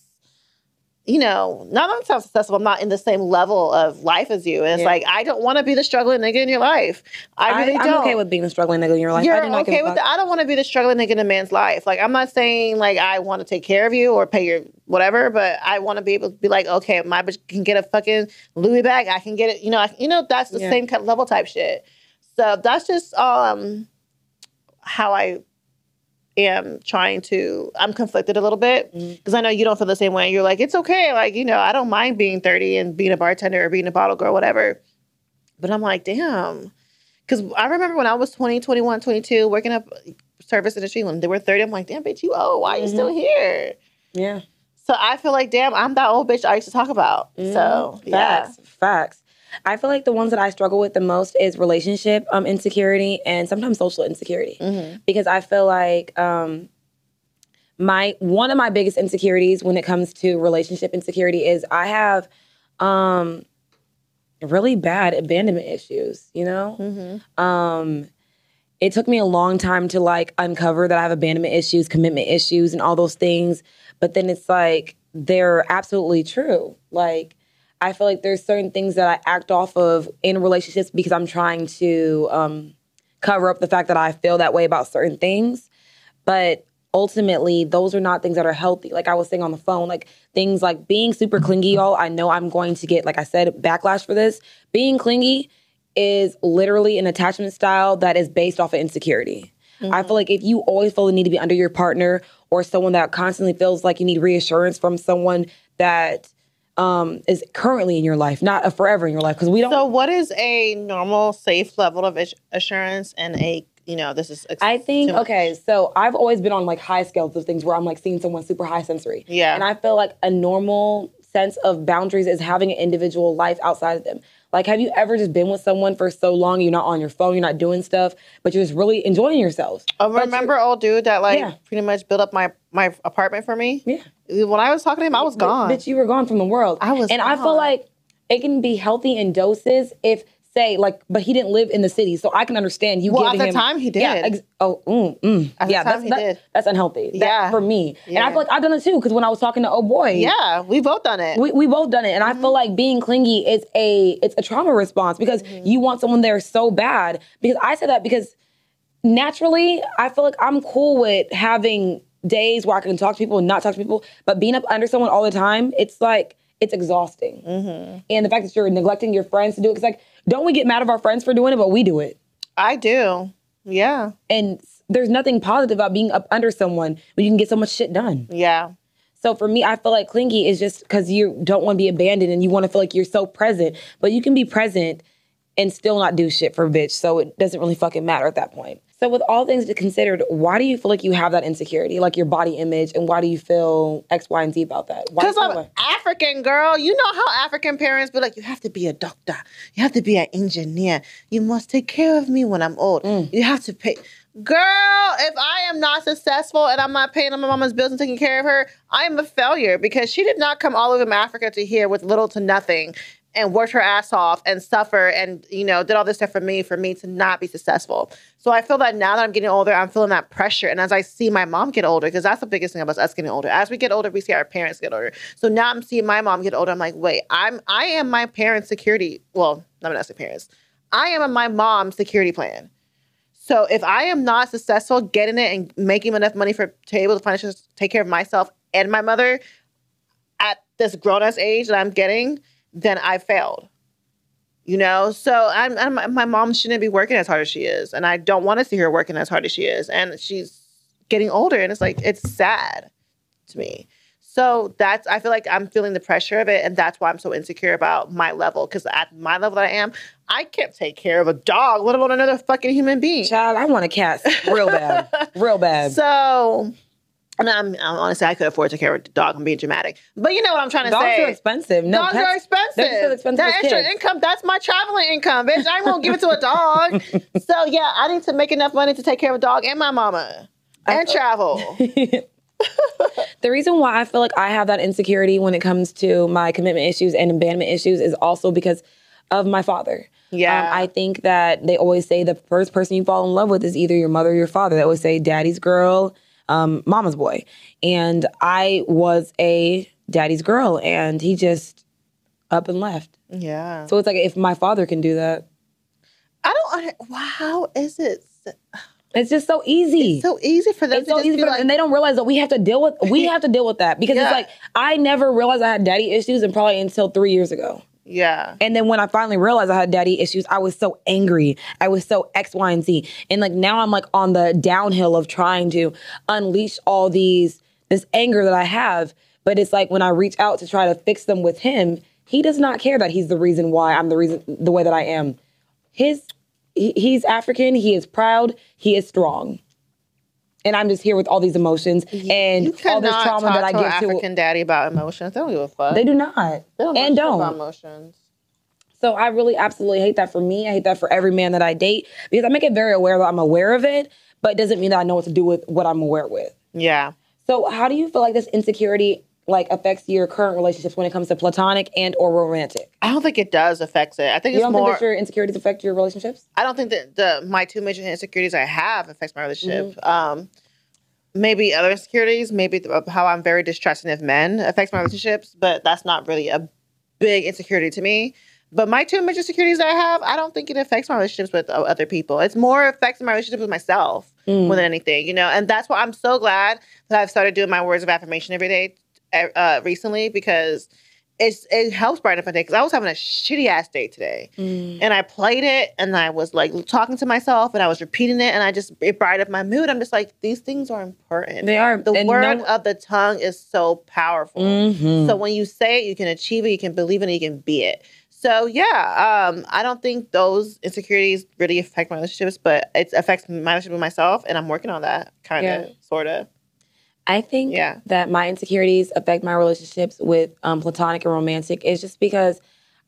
you know, not that I'm successful. I'm not in the same level of life as you. And it's Yeah. like, I don't want to be the struggling nigga in your life. I really I, don't. am okay with being a struggling nigga in your life. You're I okay with that. I don't want to be the struggling nigga in a man's life. Like, I'm not saying like I want to take care of you or pay your whatever, but I want to be able to be like, okay, my bitch can get a fucking Louis bag. I can get it. You know, I, you know, that's the Yeah. same kind of level type shit. So that's just um how I am trying to. I'm conflicted a little bit mm-hmm. because I know you don't feel the same way. You're like, it's okay. Like, you know, I don't mind being 30 and being a bartender or being a bottle girl, whatever. But I'm like, damn. Because I remember when I was 20, 21, 22, working up service industry when they were 30, I'm like, damn, bitch, you old. Why are you still mm-hmm. here? Yeah. So I feel like, damn, I'm that old bitch I used to talk about. So, mm-hmm. yeah. Facts. I feel like the ones that I struggle with the most is relationship um, insecurity and sometimes social insecurity. Mhm. Because I feel like um, my one of my biggest insecurities when it comes to relationship insecurity is I have um, really bad abandonment issues. You know, Mhm. um, it took me a long time to like uncover that I have abandonment issues, commitment issues, and all those things. But then it's like they're absolutely true. Like I feel like there's certain things that I act off of in relationships because I'm trying to um, cover up the fact that I feel that way about certain things. But ultimately, those are not things that are healthy. Like I was saying on the phone, like things like being super clingy, y'all. I know I'm going to get, like I said, backlash for this. Being clingy is literally an attachment style that is based off of insecurity. I feel like if you always feel the need to be under your partner or someone that constantly feels like you need reassurance from someone that um, is currently in your life, not a forever in your life, because we don't. So, what is a normal, safe level of ass- assurance and a, you know, this is. ex- I think okay, so I've always been on like high scales of things where I'm like seeing someone super high sensory. Yeah. And I feel like a normal sense of boundaries is having an individual life outside of them. Like, have you ever just been with someone for so long, you're not on your phone, you're not doing stuff, but you're just really enjoying yourselves? Oh, remember old dude that like Yeah. pretty much built up my my apartment for me? Yeah. When I was talking to him, I was gone. Bitch, you were gone from the world. I was And I feel like it can be healthy in doses if say like but he didn't live in the city so i can understand you Well, at the him time, he yeah did. ex- oh mm, mm. At the yeah time, that's he that- did. that's unhealthy That- Yeah. for me and i feel like i've done it too because when i was talking to oh boy yeah, we both done it. we, we both done it and i Mm-hmm. feel like being clingy is a it's a trauma response because Mm-hmm. you want someone there so bad because i said that because naturally i feel like i'm cool with having days where i can talk to people and not talk to people but being up under someone all the time it's like it's exhausting Mm-hmm. and the fact that you're neglecting your friends to do it it's like don't we get mad at our friends for doing it but we do it I do. Yeah, and there's nothing positive about being up under someone when you can get so much shit done yeah. so for me, I feel like clingy is just because you don't want to be abandoned and you want to feel like you're so present, but you can be present and still not do shit for a bitch. So it doesn't really fucking matter at that point. So with all things considered, why do you feel like you have that insecurity, like your body image, and why do you feel X, Y, and Z about that? Why do you Because I'm way? African, girl. You know how African parents be like, you have to be a doctor. You have to be an engineer. You must take care of me when I'm old. Mm. You have to pay. Girl, if I am not successful and I'm not paying my mama's bills and taking care of her, I am a failure because she did not come all over from Africa to here with little to nothing and worked her ass off and suffer and you know did all this stuff for me for me to not be successful. So I feel that now that I'm getting older, I'm feeling that pressure. And as I see my mom get older, because that's the biggest thing about us getting older. As we get older, we see our parents get older. So now I'm seeing my mom get older. I'm like, wait, I'm I am my parents' security. Well, i'm not my parents. I am my mom's security plan. So if I am not successful getting it and making enough money for to able to financially take care of myself and my mother at this grown ass age that I'm getting, then I failed. You know, so I'm, I'm my mom shouldn't be working as hard as she is, and I don't want to see her working as hard as she is, and she's getting older, and it's like it's sad to me. So that's I feel like I'm feeling the pressure of it, and that's why I'm so insecure about my level. Because at my level that I am, I can't take care of a dog, let alone another fucking human being. Child, I want a cat real bad, real bad. So, and I'm, I'm honestly, I could afford to care a dog. I'm being dramatic, but you know what I'm trying to Dogs say. are expensive. No, Dogs pets- are expensive. They're still expensive that extra kids. income, that's my traveling income, bitch. I won't give it to a dog. so yeah, I need to make enough money to take care of a dog and my mama and travel. The reason why I feel like I have that insecurity when it comes to my commitment issues and abandonment issues is also because of my father. Yeah. Um, I think that they always say the first person you fall in love with is either your mother or your father. They always say daddy's girl, um, mama's boy. And I was a daddy's girl, and he just up and left. yeah. So it's like if my father can do that, I don't. how is it it's just so easy. so easy for them it's to so just easy for them, like, and they don't realize that we have to deal with we have to deal with that because Yeah. it's like I never realized I had daddy issues and probably until three years ago. Yeah, And then when I finally realized I had daddy issues, I was so angry. I was so X, Y, and Z. And like now I'm like on the downhill of trying to unleash all these this anger that I have. But it's like when I reach out to try to fix them with him, he does not care that he's the reason why I'm the reason the way that I am. His he's African, he is proud, he is strong. And I'm just here with all these emotions and all this trauma that I to give to African daddy about emotions. They don't give a fuck. they do not. They don't and don't. about emotions. So I really absolutely hate that for me. I hate that for every man that I date because I make it very aware that I'm aware of it, but it doesn't mean that I know what to do with what I'm aware with. Yeah. So how do you feel like this insecurity like affects your current relationships when it comes to platonic and or romantic? I don't think it does affect it. I think You it's don't more. think that your insecurities affect your relationships? I don't think that the my two major insecurities I have affects my relationship. Mm-hmm. Um, maybe other insecurities, maybe the, how I'm very distrusting of men affects my relationships, but that's not really a big insecurity to me. But my two major insecurities that I have, I don't think it affects my relationships with other people. It's more affects my relationship with myself Mm. more than anything, you know. And that's why I'm so glad that I've started doing my words of affirmation every day uh, recently because it's it helps brighten up my day. Because I was having a shitty ass day today, Mm. and I played it, and I was like talking to myself, and I was repeating it, and I just it brightened up my mood. I'm just like these things are important. They are. The word no- of the tongue is so powerful. Mhm. So when you say it, you can achieve it, you can believe in it, you can be it. So yeah, um, I don't think those insecurities really affect my relationships, but it affects my relationship with myself, and I'm working on that kind of, Yeah. sort of. I think Yeah. that my insecurities affect my relationships with um, platonic and romantic It's just because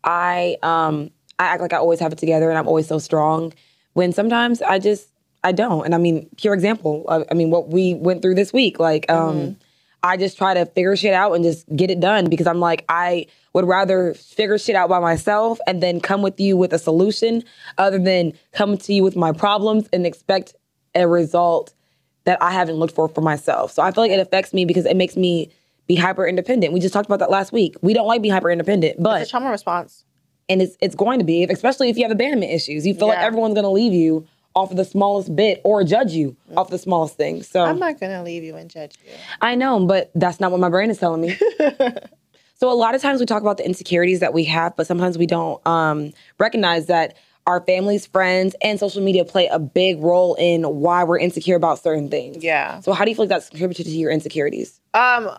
I um, I act like I always have it together and I'm always so strong when sometimes I just I don't. And I mean, pure example. I, I mean, what we went through this week, like um, I just try to figure shit out and just get it done because I'm like I would rather figure shit out by myself and then come with you with a solution other than come to you with my problems and expect a result that I haven't looked for for myself. So I feel like it affects me because it makes me be hyper independent. We just talked about that last week. We don't like being hyper independent, It's but a trauma response. and it's it's going to be, especially if you have abandonment issues. You feel like everyone's going to leave you off of the smallest bit or judge you off the smallest thing. So I'm not gonna leave you and judge you. I know, but that's not what my brain is telling me. so a lot of times we talk about the insecurities that we have, but sometimes we don't um, recognize that our families, friends, and social media play a big role in why we're insecure about certain things. Yeah. So how do you feel like that's contributed to your insecurities? Um,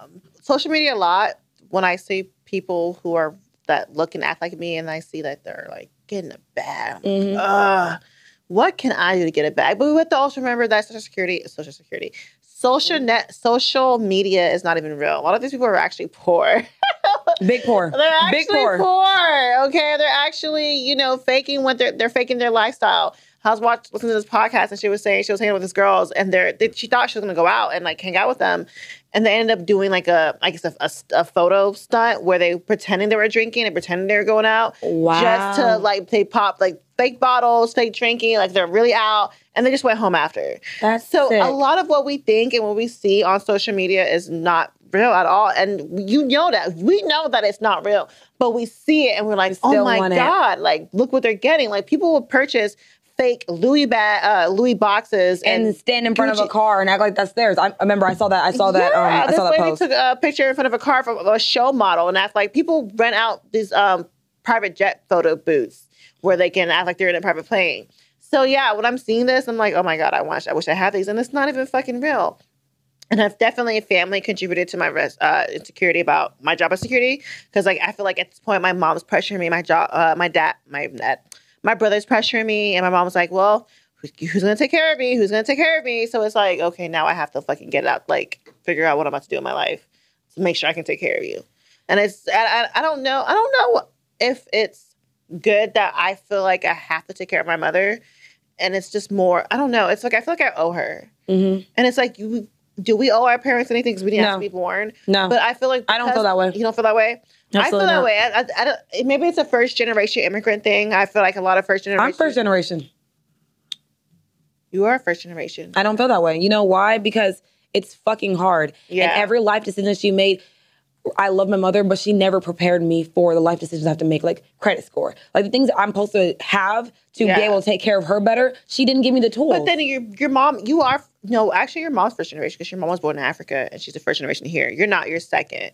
social media a lot. When I see people who are that look and act like me, and I see that they're like getting it bad, ugh, what can I do to get it back? But we have to also remember that social security is social security. Social net, social media is not even real. A lot of these people are actually poor. Big poor. They're actually Big poor. poor. Okay, they're actually you know faking what they're they're faking their lifestyle. I was watching listening to this podcast and she was saying she was hanging with these girls and they're they, she thought she was gonna go out and like hang out with them, and they ended up doing like a I guess a, a, a photo stunt where they pretending they were drinking and pretending they were going out just to like they pop like fake bottles, fake drinking, like they're really out, and they just went home after. That's So sick. a lot of what we think and what we see on social media is not real at all. And you know that. We know that it's not real. But we see it and we're like, oh my want it. God, like look what they're getting. Like people will purchase fake Louis bag uh Louis boxes and, and, stand in front of a car and act like that's theirs. I, I remember I saw that. I saw that. Yeah, um, I saw that post. took a picture in front of a car from a show model and act like people rent out these um private jet photo booths where they can act like they're in a private plane. So yeah, when I'm seeing this, I'm like, oh my god, I wish I wish I had these, and it's not even fucking real. And I've definitely family contributed to my res- uh, insecurity about my job insecurity because like I feel like at this point my mom's pressuring me, my job, uh, my dad, my dad, my brother's pressuring me, and my mom's like, well, who's, who's gonna take care of me? Who's gonna take care of me? So it's like, okay, now I have to fucking get out, like figure out what I'm about to do in my life to make sure I can take care of you. And it's I, I, I don't know I don't know if it's good that I feel like I have to take care of my mother, and it's just more I don't know. It's like I feel like I owe her. Mm-hmm. And it's like, you, do we owe our parents anything because we didn't have to be born? No. But I feel like I don't feel that way. You don't feel that way. I feel Absolutely that not. way. I, I, I don't, maybe it's a first generation immigrant thing. I feel like a lot of first generation. I'm first generation. You are first generation. I don't feel that way. You know why? Because it's fucking hard. Yeah. And every life decision you made, I love my mother, but she never prepared me for the life decisions I have to make, like credit score. Like the things that I'm supposed to have to Yeah. be able to take care of her better, she didn't give me the tools. But then your your mom, you are no, actually your mom's first generation because your mom was born in Africa and she's the first generation here. You're not. You're second.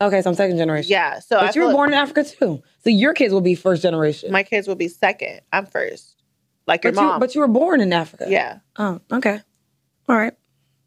okay, so I'm second generation. Yeah. So I But you feel were like born in Africa too. So your kids will be first generation. my kids will be second. I'm first. Like your but, you, mom. but you were born in Africa. yeah. Oh, okay. All right.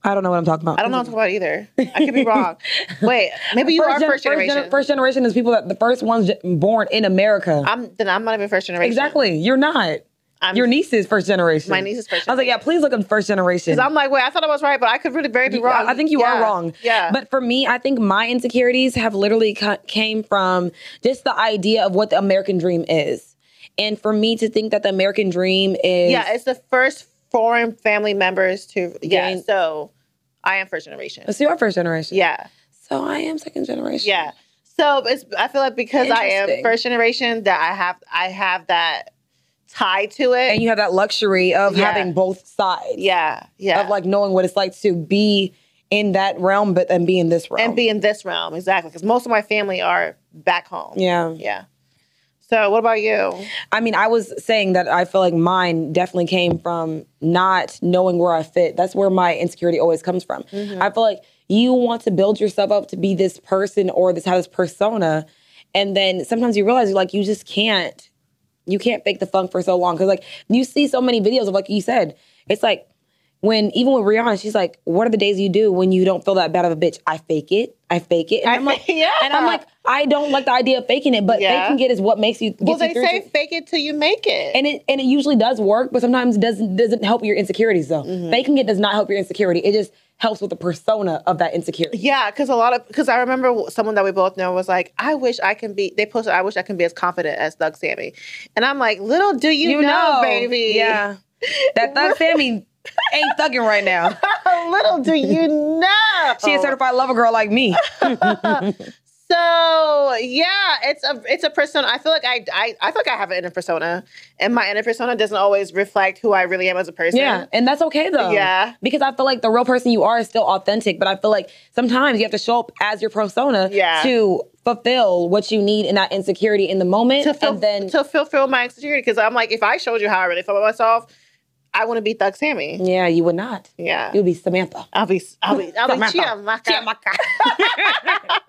I don't know what I'm talking about. I don't know what I'm talking about either. I could be wrong. Wait, maybe you are gen- first generation. gener- first generation is people that the first ones born in America. I'm then I'm not even first generation. exactly. You're not. I'm, Your niece is first generation. My niece is first I was like, yeah, please look up first generation. Because I'm like, wait, I thought I was right, but I could really very be wrong. I I think you Yeah. are wrong. Yeah. But for me, I think my insecurities have literally ca- came from just the idea of what the American dream is. And for me to think that the American dream is yeah, it's the first foreign family members to yeah. Gain- So I am first generation. so you're first generation. Yeah, So I am second generation. yeah. So it's I feel like because I am first generation that I have I have that tie to it. And you have that luxury of Yeah. having both sides. yeah, yeah. Of like knowing what it's like to be in that realm, but then be in this realm. and be in this realm exactly because most of my family are back home. yeah. yeah. So what about you? I mean, I was saying that I feel like mine definitely came from not knowing where I fit. That's where my insecurity always comes from. Mm-hmm. I feel like you want to build yourself up to be this person or this have this persona, and then sometimes you realize you're like you just can't. You can't fake the funk for so long because like you see so many videos of like you said, it's like when even with Rihanna, she's like, "What are the days you do when you don't feel that bad of a bitch? I fake it, I fake it." And I I'm like, yeah. and I'm like, I don't like the idea of faking it, but Yeah. faking it is what makes you. Well, they say to- fake it till you make it. and it and it usually does work, but sometimes it doesn't doesn't help your insecurities though. Mm-hmm. Faking it does not help your insecurity. It just helps with the persona of that insecurity. Yeah, because a lot of because I remember someone that we both know was like, I wish I can be. They posted, I wish I can be as confident as Thug Sammy, and I'm like, little do you, know, baby. Yeah. That thug Sammy ain't thugging right now. little do you know. She a certified lover girl like me. So yeah, it's a it's a persona. I feel like I I I feel like I have an inner persona, and my inner persona doesn't always reflect who I really am as a person. Yeah, and that's okay though. Yeah. because I feel like the real person you are is still authentic. But I feel like sometimes you have to show up as your persona Yeah. to fulfill what you need in that insecurity in the moment, to feel, and then to fulfill my insecurity because I'm like, if I showed you how I really feel about myself, I want to be Thug Sammy. yeah, you would not. Yeah, You'd be Samantha. I'll be I'll be I'll be Samantha. Chiamaka.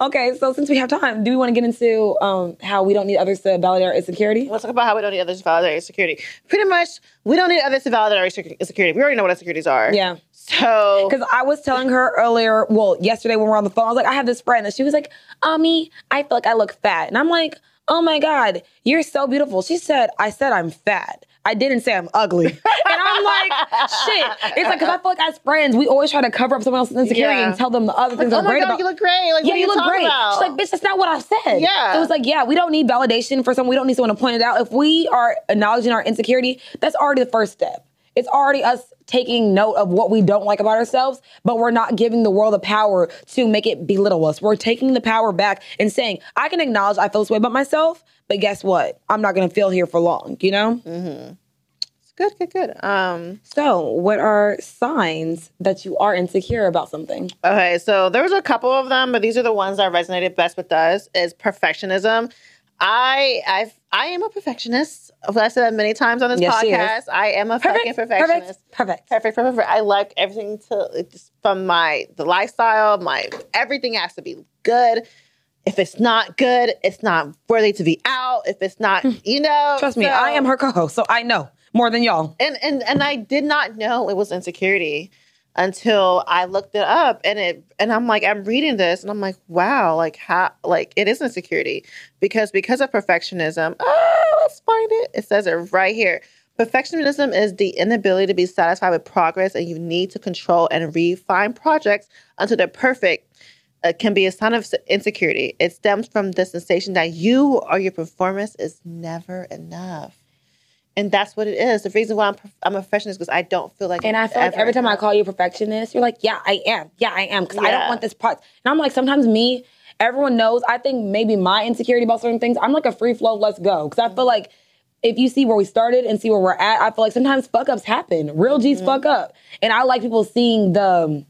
okay, so since we have time, do we want to get into um, how we don't need others to validate our insecurity? Let's talk about how we don't need others to validate our insecurity. Pretty much, we don't need others to validate our insecurity. We already know what insecurities are. Yeah. So Because I was telling her earlier, well, yesterday when we were on the phone, I was like, I have this friend, and she was like, Ami, I feel like I look fat. And I'm like, oh my God, you're so beautiful. She said, I said I'm fat. I didn't say I'm ugly. and I'm like, shit. It's like, because I feel like as friends, we always try to cover up someone else's insecurity Yeah. and tell them the other things oh are my great god, about you look great. Like, yeah, are you look great. About? She's like, bitch, that's not what I said. Yeah. So was like, yeah, we don't need validation for someone. We don't need someone to point it out. If we are acknowledging our insecurity, that's already the first step. It's already us taking note of what we don't like about ourselves, but we're not giving the world the power to make it belittle us. We're taking the power back and saying, I can acknowledge I feel this way about myself, but guess what? I'm not going to feel here for long, you know? good, good, good. Um, So, what are signs that you are insecure about something? okay, so there was a couple of them, but these are the ones that resonated best with us. Is perfectionism. I I I am a perfectionist. I've said that many times on this Yes, podcast. I am a fucking perfectionist. Perfect. Perfect. Perfect, perfect, perfect. I like everything to just from my the lifestyle, my everything has to be good. If it's not good, it's not worthy to be out. If it's not, you know, Hmm. Trust me, I am her co host, so I know more than y'all. and and and I did not know it was insecurity until I looked it up and it and I'm like I'm reading this and I'm like wow like how like it is insecurity because because of perfectionism. Oh let's find it. It says it right here. Perfectionism is the inability to be satisfied with progress and you need to control and refine projects until they're perfect. Uh, can be a sign of insecurity. It stems from the sensation that you or your performance is never enough and that's what it is. The reason why I'm I'm a perfectionist because I don't feel like And I feel like every time I call you a perfectionist, you're like, yeah, I am. Yeah, I am. Because I don't want this part. And I'm like, sometimes me, everyone knows, I think maybe my insecurity about certain things, I'm like a free flow, let's go. Because I feel mm-hmm. like if you see where we started and see where we're at, I feel like sometimes fuck ups happen. Real G's mm-hmm. fuck up. And I like people seeing the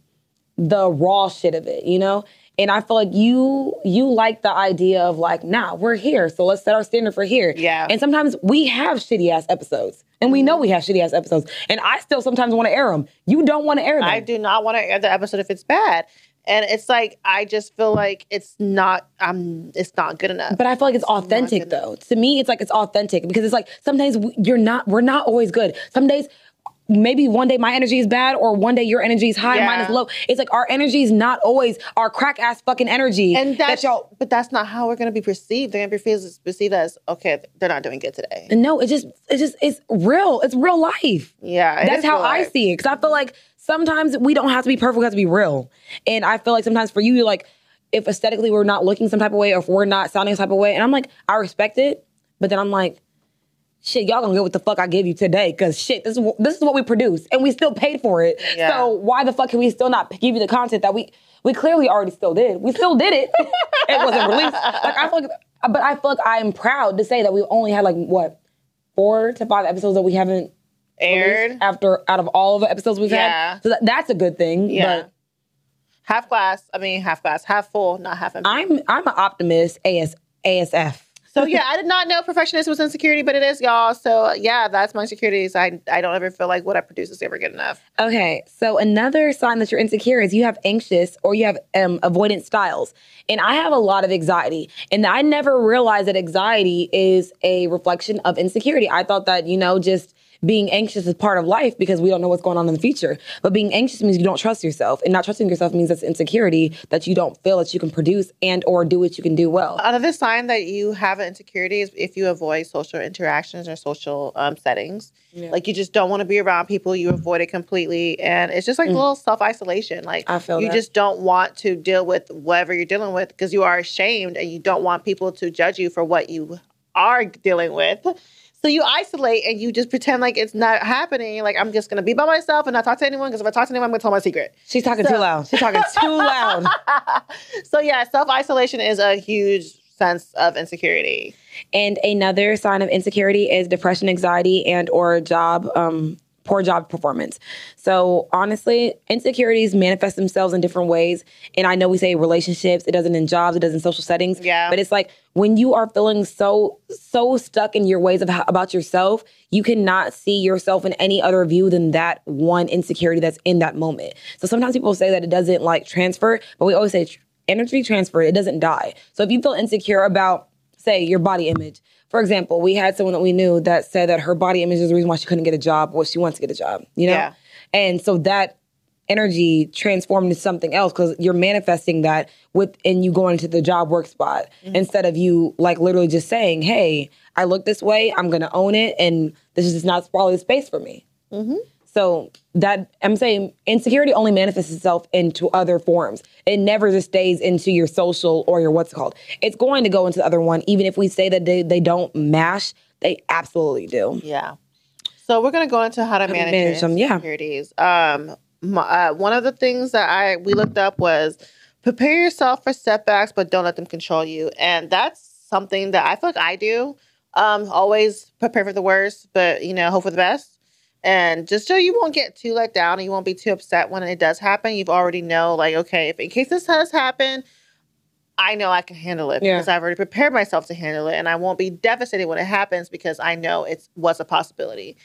the raw shit of it, you know? And I feel like you you like the idea of like, nah, we're here, so let's set our standard for here. Yeah. And sometimes we have shitty ass episodes, and we know we have shitty ass episodes, and I still sometimes want to air them. You don't want to air them. I do not want to air the episode if it's bad. And it's like I just feel like it's not um it's not good enough. But I feel like it's authentic though. To me, it's like it's authentic because it's like sometimes we- you're not. We're not always good. Some days. Maybe one day my energy is bad, or one day your energy is high, mine is low. It's like our energy is not always our crack ass fucking energy. and that that's y'all but that's not how we're gonna be perceived. They're gonna be perceived, as okay, they're not doing good today. No, it just it's just it's real. It's real life. Yeah, it That's how I life. see it. Because I feel like sometimes we don't have to be perfect, we have to be real. And I feel like sometimes for you, you're like, if aesthetically we're not looking some type of way or if we're not sounding some type of way, and I'm like, I respect it, but then I'm like, shit, y'all gonna get what the fuck I give you today. Cause shit, this is this is what we produce. And we still paid for it. Yeah. So why the fuck can we still not give you the content that we we clearly already still did? We still did it. it wasn't released. Like I feel like but I feel like I'm proud to say that we only had like what four to five episodes that we haven't Aired. after out of all of the episodes we've Yeah. had. So that, that's a good thing. Yeah. But Half glass. I mean half glass, half full, not half empty. I'm I'm an optimist. AS ASF. So yeah, I did not know perfectionism was insecurity, but it is, y'all. So yeah, that's my insecurities. I I don't ever feel like what I produce is ever good enough. Okay, so another sign that you're insecure is you have anxious or you have um, avoidant styles. And I have a lot of anxiety. And I never realized that anxiety is a reflection of insecurity. I thought that, you know, just being anxious is part of life because we don't know what's going on in the future. But being anxious means you don't trust yourself. And not trusting yourself means that's insecurity that you don't feel that you can produce and or do what you can do well. Another sign that you have an insecurity is if you avoid social interactions or social um, settings. Like you just don't want to be around people. You avoid it completely, and it's just like a little self isolation. Like Mm. I feel you that. just don't want to deal with whatever you're dealing with because you are ashamed, and you don't want people to judge you for what you are dealing with. So you isolate and you just pretend like it's not happening. Like I'm just gonna be by myself and not talk to anyone because if I talk to anyone, I'm gonna tell my secret. She's talking too loud. She's talking too loud. So yeah, self isolation is a huge sense of insecurity. And another sign of insecurity is depression, anxiety, and or job um, poor job performance. So honestly, insecurities manifest themselves in different ways. And I know we say relationships, it doesn't in jobs, it does in social settings. Yeah. But it's like when you are feeling so so stuck in your ways of how, about yourself, you cannot see yourself in any other view than that one insecurity that's in that moment. So sometimes people say that it doesn't like transfer, but we always say energy transfer, it doesn't die. So if you feel insecure about say your body image. For example, we had someone that we knew that said that her body image is the reason why she couldn't get a job, or she wants to get a job, you know? Yeah. And so that energy transformed into something else because you're manifesting that within you going into the job work spot instead of you like literally just saying, Hey, I look this way, I'm gonna own it, and this is just not probably the space for me. So that I'm saying insecurity only manifests itself into other forms. It never just stays into your social or your what's it called. It's going to go into the other one, even if we say that they, they don't mash, they absolutely do. Yeah. So we're gonna go into how to manage, manage them, yeah. insecurities. Um, my, uh, one of the things that I we looked up was prepare yourself for setbacks, but don't let them control you. And that's something that I feel like I do. Um, always prepare for the worst, but you know, hope for the best. And just so you won't get too let down and you won't be too upset when it does happen, you've already know, like, okay, if in case this has happened, I know I can handle it Yeah. because I've already prepared myself to handle it, and I won't be devastated when it happens because I know it's was a possibility.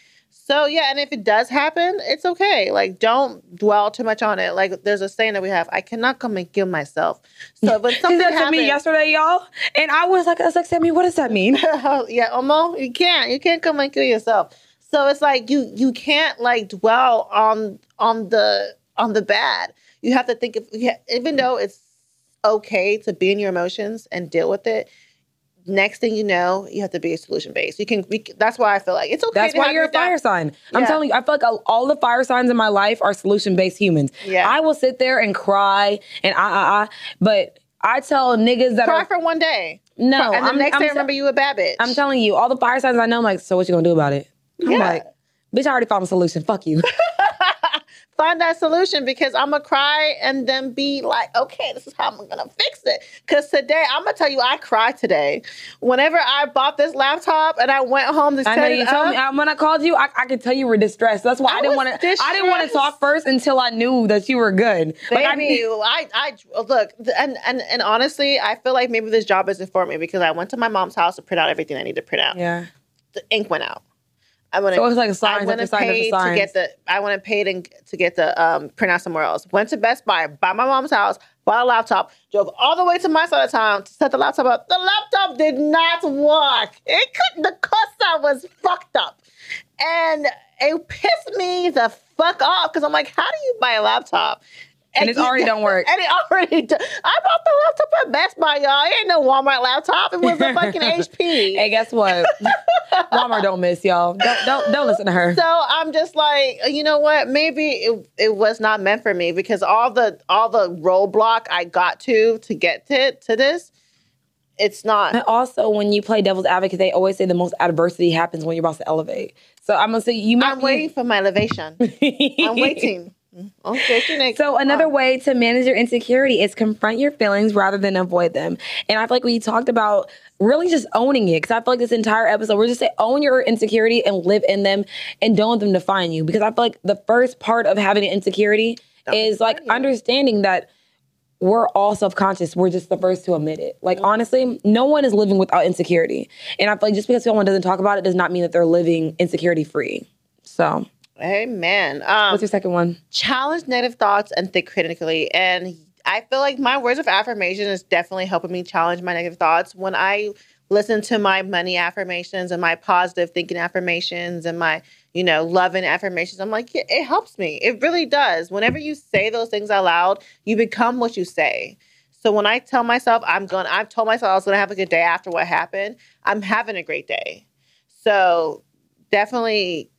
So yeah, and if it does happen, it's okay. Like, don't dwell too much on it. Like, there's a saying that we have: "I cannot come and kill myself." So She something said to me yesterday, y'all, and I was like, I was like, Sammy, what does that mean? yeah, Omo, you can't. You can't come and kill yourself. So it's like you you can't like dwell on on the on the bad. You have to think of yeah, even though it's okay to be in your emotions and deal with it. Next thing you know, you have to be a solution based. You can. We, that's why I feel like it's okay. That's why you're a fire sign. I'm Yeah. telling you, I feel like all- the fire signs in my life are solution based humans. Yeah. I will sit there and cry and ah ah ah, but I tell niggas that Cry are for one day. no. and the I'm, next I'm day, te- remember you a bad bitch. I'm telling you, all the fire signs I know, I'm like, so what you gonna do about it? I'm Yeah. like, bitch, I already found a solution. Fuck you. find that solution because I'm gonna cry and then be like, okay, this is how I'm gonna fix it. Because today, I'm gonna tell you, I cried today. Whenever I bought this laptop and I went home to I set know it you told up, me when I called you. I, I could tell you were distressed. That's why I, I didn't want to. I didn't want to talk first until I knew that you were good. Like, I- Baby, I, I, look, and, and and honestly, I feel like maybe this job isn't for me because I went to my mom's house to print out everything I need to print out. yeah. The ink went out. I went. So it's like I signs and signs after paid to get the. I went and paid and to get the um print out somewhere else. Went to Best Buy, bought my mom's house, bought a laptop, drove all the way to my side of town to set the laptop up. The laptop did not work. It couldn't. The cursor was fucked up, and it pissed me the fuck off because I'm like, how do you buy a laptop? And it's you- already don't work. And it already. Do- I bought the laptop at Best Buy, y'all. It ain't no Walmart laptop. It was a fucking HP. Hey, guess what? Walmart don't miss y'all. Don't don't don't listen to her. So I'm just like, you know what? Maybe it, it was not meant for me because all the all the roadblock I got to to get to to this, it's not. And also, when you play devil's advocate, they always say the most adversity happens when you're about to elevate. So I'm gonna say you might I'm waiting for my elevation. I'm waiting. Okay. So another way to manage your insecurity is confront your feelings rather than avoid them. And I feel like we talked about really just owning it because I feel like this entire episode we're just saying own your insecurity and live in them and don't let them define you. Because I feel like the first part of having an insecurity is like understanding that we're all self-conscious. We're just the first to admit it. Like honestly, no one is living without insecurity. And I feel like just because someone doesn't talk about it does not mean that they're living insecurity free. So Amen. Um, what's your second one? challenge negative thoughts and think critically. And I feel like my words of affirmation is definitely helping me challenge my negative thoughts. When I listen to my money affirmations and my positive thinking affirmations and my, you know, loving affirmations, I'm like, yeah, it helps me. It really does. Whenever you say those things out loud, you become what you say. So when I tell myself I'm going, I've told myself I was going to have a good day after what happened, I'm having a great day. So definitely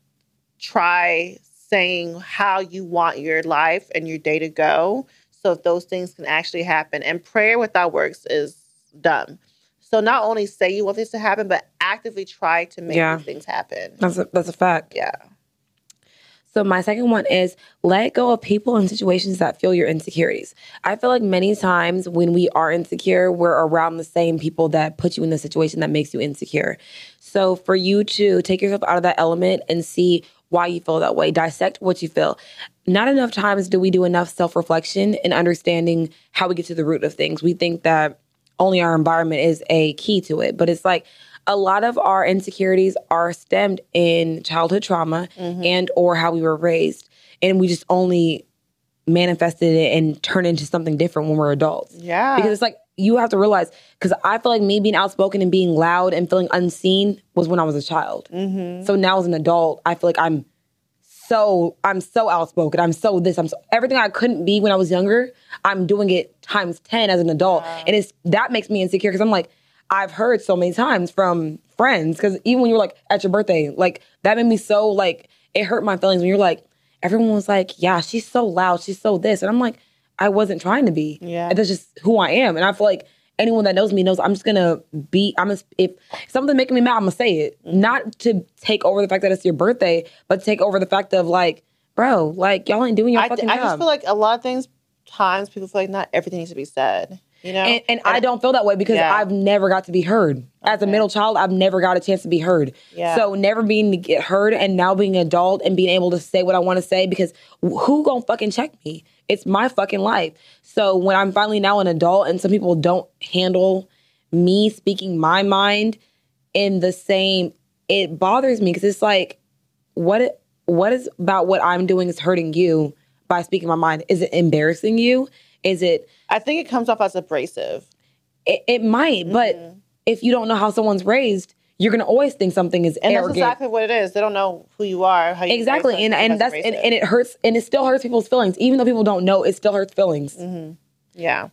try saying how you want your life and your day to go so if those things can actually happen and prayer without works is dumb so not only say you want this to happen but actively try to make Yeah. these things happen That's a, that's a fact. yeah So my second one is let go of people and situations that fuel your insecurities. I feel like many times when we are insecure, we're around the same people that put you in the situation that makes you insecure. So for you to take yourself out of that element and see why you feel that way, dissect what you feel. Not enough times do we do enough self-reflection and understanding how we get to the root of things. We think that only our environment is a key to it, but it's like a lot of our insecurities are stemmed in childhood trauma mm-hmm. and or how we were raised and we just only manifested it and turn into something different when we're adults yeah because it's like you have to realize because i feel like me being outspoken and being loud and feeling unseen was when i was a child. Mm-hmm. So now as an adult i feel like i'm so i'm so outspoken. I'm so this i'm so everything i couldn't be when i was younger i'm doing it times 10 as an adult. And it's that makes me insecure because i'm like i've heard so many times from friends because even when you were like at your birthday like that made me so like it hurt my feelings when you're like everyone was like yeah she's so loud. She's so this. And i'm like i wasn't trying to be Yeah. that's just who i am and i feel like anyone that knows me knows i'm just gonna be i'm just if something making me mad i'm gonna say it mm-hmm. not to take over the fact that it's your birthday but to take over the fact of like bro like y'all ain't doing your I, fucking I job just feel like a lot of things times people feel like not everything needs to be said you know and, and I don't feel that way because Yeah. I've never got to be heard. As a middle child, I've never got a chance to be heard. Yeah. So never being to get heard and now being an adult and being able to say what I want to say because who gonna fucking check me? It's my fucking life. So when I'm finally now an adult and some people don't handle me speaking my mind in the same, it bothers me because it's like, what what is about what I'm doing is hurting you by speaking my mind? Is it embarrassing you? Is it I think it comes off as abrasive it, it might, but mm-hmm. if you don't know how someone's raised, you're gonna always think something is And that's arrogant. exactly what it is. They don't know who you are, how you exactly, and and that's and, and it hurts, and it still hurts people's feelings, even though people don't know. It still hurts feelings. yeah.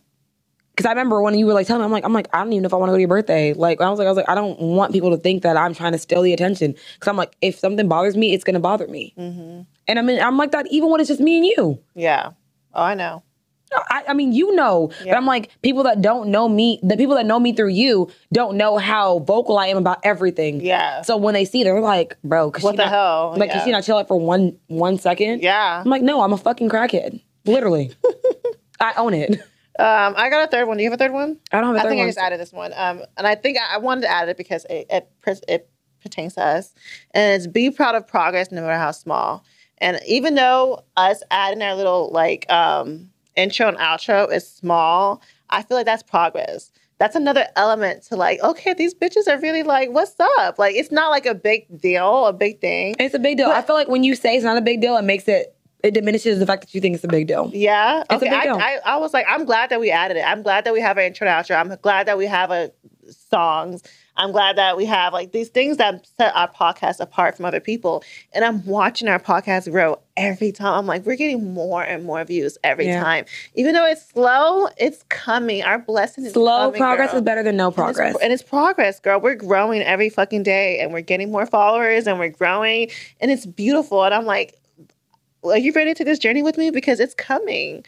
Because I remember when you were like telling me, I'm like, I'm like, I don't even know if I want to go to your birthday. Like, I was like, I was like, I don't want people to think that I'm trying to steal the attention. Because I'm like, if something bothers me, it's gonna bother me. Mm-hmm. And I mean, I'm like that even when it's just me and you. Yeah. Oh, I know. I, I mean, you know, but I'm like, people that don't know me, the people that know me through you don't know how vocal I am about everything. Yeah. So when they see, it, they're like, bro, cause What the not, hell? Like, Yeah. cause she not chill out for one one second. Yeah. I'm like, no, I'm a fucking crackhead. Literally. I own it. Um, I got a third one. Do you have a third one? I don't have a I third think I one. just added this one. Um, and I think I, I wanted to add it because it it, it pertains to us, and it's be proud of progress, no matter how small. And even though us adding our little like um intro and outro is small, I feel like that's progress. That's another element to like, okay, these bitches are really like, what's up? Like, it's not like a big deal, a big thing. It's a big deal. I feel like when you say it's not a big deal, it makes it it diminishes the fact that you think it's a big deal. Yeah. It's okay. I, deal. I, I was like, I'm glad that we added it. I'm glad that we have an intro and outro. I'm glad that we have a songs. I'm glad that we have like these things that set our podcast apart from other people. And I'm watching our podcast grow every time. I'm like, we're getting more and more views every Yeah. time. Even though it's slow, it's coming. Our blessing is Slow coming, progress girl. is better than no And it's- progress. And it's, progress, girl. We're growing every fucking day and we're getting more followers and we're growing and it's beautiful. And I'm like, are you ready to take this journey with me? Because it's coming.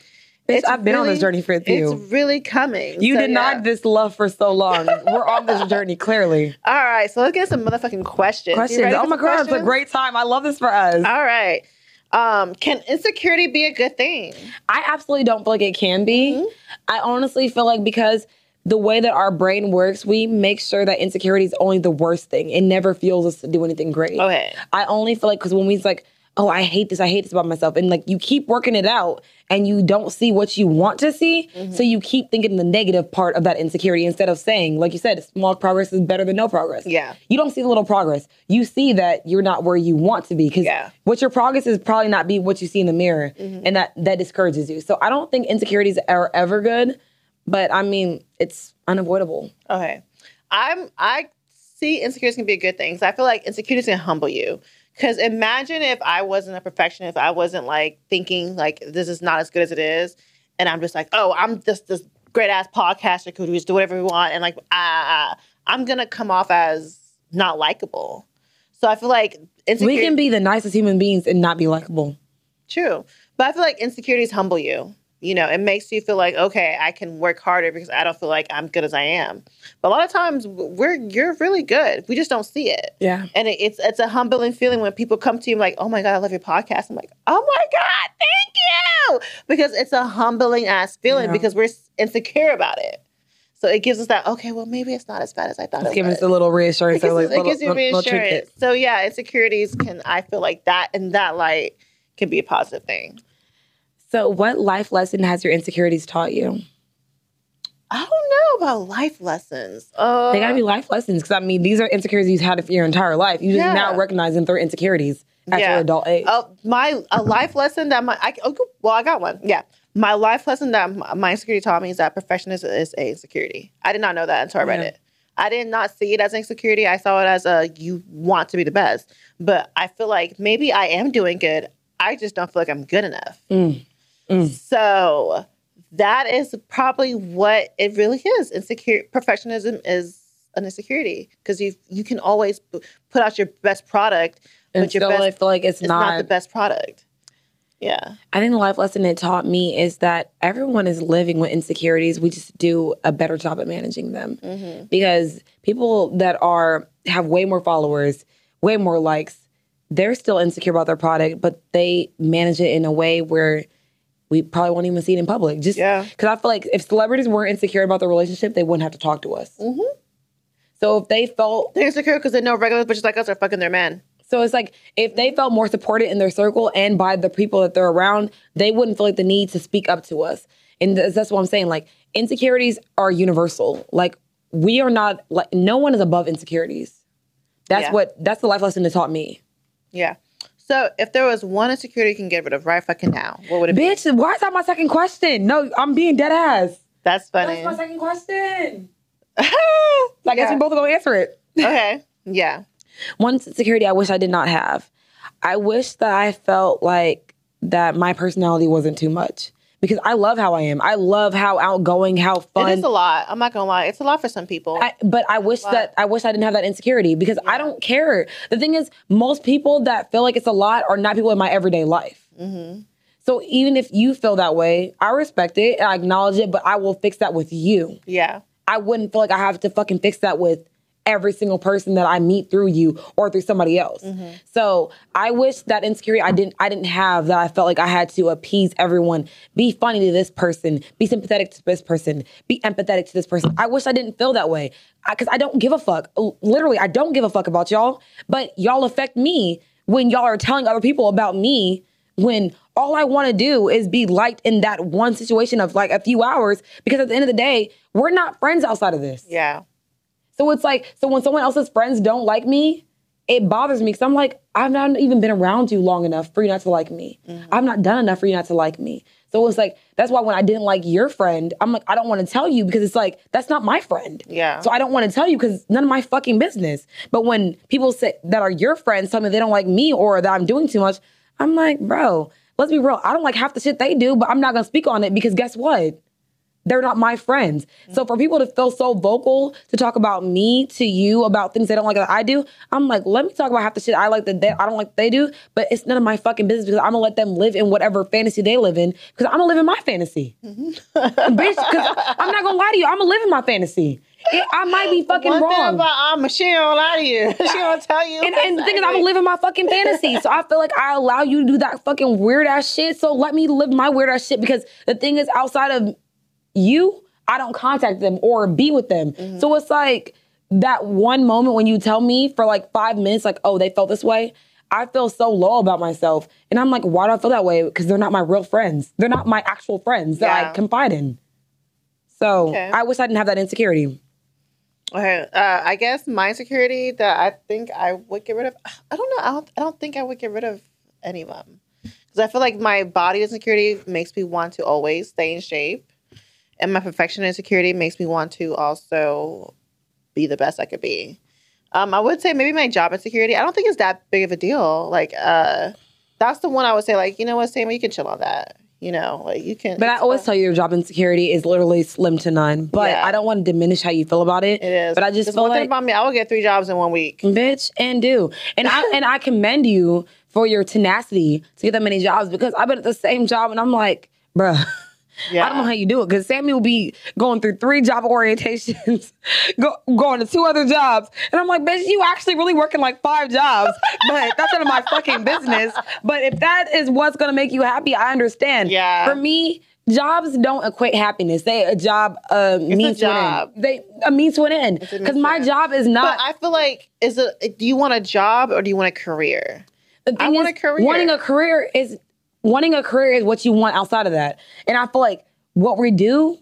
Bitch, It's I've been on this journey for you. It's really coming. You So, denied yeah. this love for so long. We're on this journey, clearly. All right, so let's get some motherfucking questions. Questions. Oh my god, it's a great time. I love this for us. All right. Um, can insecurity be a good thing? I absolutely don't feel like it can be. Mm-hmm. I honestly feel like because the way that our brain works, we make sure that insecurity is only the worst thing. It never fuels us to do anything great. Okay. I only feel like because when we like, oh, I hate this, I hate this about myself, and like you keep working it out and you don't see what you want to see, Mm-hmm. so you keep thinking the negative part of that insecurity instead of saying, like you said, small progress is better than no progress. Yeah. You don't see the little progress. You see that you're not where you want to be because Yeah. Mm-hmm. what your progress is probably not be what you see in the mirror, and that that discourages you. So I don't think insecurities are ever good, but I mean it's unavoidable. Okay. I'm I see insecurities can be a good thing. 'cause I feel like insecurities can humble you. Cause imagine if I wasn't a perfectionist, if I wasn't like thinking like this is not as good as it is, and I'm just like, oh, I'm just this great ass podcaster who just do whatever we want, and like ah, I'm gonna come off as not likable. So I feel like insecurity. We can be the nicest human beings and not be likable. True. But I feel like insecurities humble you. You know, it makes you feel like, okay, I can work harder because I don't feel like I'm good as I am. But a lot of times we're you're really good. We just don't see it. Yeah. And it, it's it's a humbling feeling when people come to you like, oh my God, I love your podcast. I'm like, oh my God, thank you. Because it's a humbling ass feeling Yeah. because we're insecure about it. So it gives us that, okay, well, maybe it's not as bad as I thought It's it was. us a little reassurance. It gives, like it gives you little- little reassurance. trinket. So yeah, insecurities can I feel like that in that light can be a positive thing. So, what life lesson has your insecurities taught you? I don't know about life lessons. Uh, They gotta be life lessons because I mean, these are insecurities you've had for your entire life. You just Yeah. now recognize them through insecurities at Yeah. your adult age. uh, my a life lesson that my I, oh, well I got one. Yeah, my life lesson that my, my insecurity taught me is that perfectionism is a insecurity. I did not know that until I read Yeah. it. I did not see it as insecurity. I saw it as a you want to be the best. But I feel like maybe I am doing good. I just don't feel like I'm good enough. Mm. Mm. So that is probably what it really is. Insecure perfectionism is an insecurity because you you can always put out your best product, and but your best I feel like it's, it's not. not, the best product. Yeah. I think the life lesson it taught me is that everyone is living with insecurities. We just do a better job at managing them Mm-hmm. because people that are have way more followers, way more likes, they're still insecure about their product, but they manage it in a way where we probably won't even see it in public. Just Yeah. because I feel like if celebrities weren't insecure about their relationship, they wouldn't have to talk to us. Mm-hmm. So if they felt They're insecure because they know regular bitches like us are fucking their men. So it's like if they felt more supported in their circle and by the people that they're around, they wouldn't feel like the need to speak up to us. And that's, that's what I'm saying. Like insecurities are universal. Like we are not like no one is above insecurities. That's Yeah. what that's the life lesson that taught me. Yeah. So if there was one insecurity you can get rid of right fucking now, what would it be? Bitch, why is that my second question? No, I'm being dead ass. That's funny. That's my second question. I I guess we both are gonna answer it. Okay. Yeah. One insecurity I wish I did not have. I wish that I felt like that my personality wasn't too much because I love how I am. I love how outgoing, how fun. It is a lot. I'm not gonna lie. It's a lot for some people. I, but I wish that I wish I didn't have that insecurity because I don't care. The thing is, most people that feel like it's a lot are not people in my everyday life. Mm-hmm. So even if you feel that way, I respect it and I acknowledge it, but I will fix that with you. yeah. I wouldn't feel like I have to fucking fix that with every single person that I meet through you or through somebody else. Mm-hmm. So I wish that insecurity I didn't I didn't have that I felt like I had to appease everyone, be funny to this person, be sympathetic to this person, be empathetic to this person. I wish I didn't feel that way because I, don't give a fuck. Literally, I don't give a fuck about y'all, but y'all affect me when y'all are telling other people about me when all I want to do is be liked in that one situation of like a few hours because at the end of the day, we're not friends outside of this. Yeah. So it's like, so when someone else's friends don't like me, it bothers me because I'm like, I've not even been around you long enough for you not to like me. Mm-hmm. I've not done enough for you not to like me. So it's like, that's why when I didn't like your friend, I'm like, I don't want to tell you because it's like, that's not my friend. Yeah. So I don't want to tell you because none of my fucking business. But when people say that are your friends tell me they don't like me or that I'm doing too much, I'm like, bro, let's be real. I don't like half the shit they do, but I'm not going to speak on it because guess what? They're not my friends. So for people to feel so vocal to talk about me to you about things they don't like that I do, I'm like, let me talk about half the shit I like that they, I don't like they do, but it's none of my fucking business because I'm gonna let them live in whatever fantasy they live in because I'm gonna live in my fantasy. Bitch, because I'm not gonna lie to you, I'm gonna live in my fantasy. It- I might be fucking One thing wrong. about Alma, she don't lie to you. she don't tell you. And, and the thing is, I'm gonna live in my fucking fantasy. So I feel like I allow you to do that fucking weird ass shit. So let me live my weird ass shit because the thing is, outside of you, I don't contact them or be with them. Mm-hmm. So it's like that one moment when you tell me for like five minutes, like, oh, they felt this way. I feel so low about myself. And I'm like, why do I feel that way? Because they're not my real friends. They're not my actual friends that Yeah. I confide in. So Okay. I wish I didn't have that insecurity. Okay, uh, I guess my insecurity that I think I would get rid of. I don't know. I don't. I don't think I would get rid of any of them because I feel like my body insecurity makes me want to always stay in shape, and my perfection insecurity makes me want to also be the best I could be. Um, I would say maybe my job insecurity. I don't think it's that big of a deal. Like, uh, that's the one I would say. Like, you know what, Sam, you can chill on that. You know, like you can. But I always tell you your job insecurity is literally slim to none. But Yeah. I don't want to diminish how you feel about it. it is. But I just There's feel one thing about me. I will get three jobs in one week. bitch and do. And I and I commend you for your tenacity to get that many jobs because I've been at the same job and I'm like, bruh. Yeah. I don't know how you do it because Sammy will be going through three job orientations, go, going to two other jobs. And I'm like, bitch, you actually really working like five jobs, but that's none of my fucking business. But if that is what's going to make you happy, I understand. Yeah. For me, jobs don't equate happiness. They a job uh, means to an job. end. They a means to an end. Because my end. job is not. But I feel like is it do you want a job or do you want a career? I want a career. Wanting a career is wanting a career is what you want outside of that. And I feel like what we do,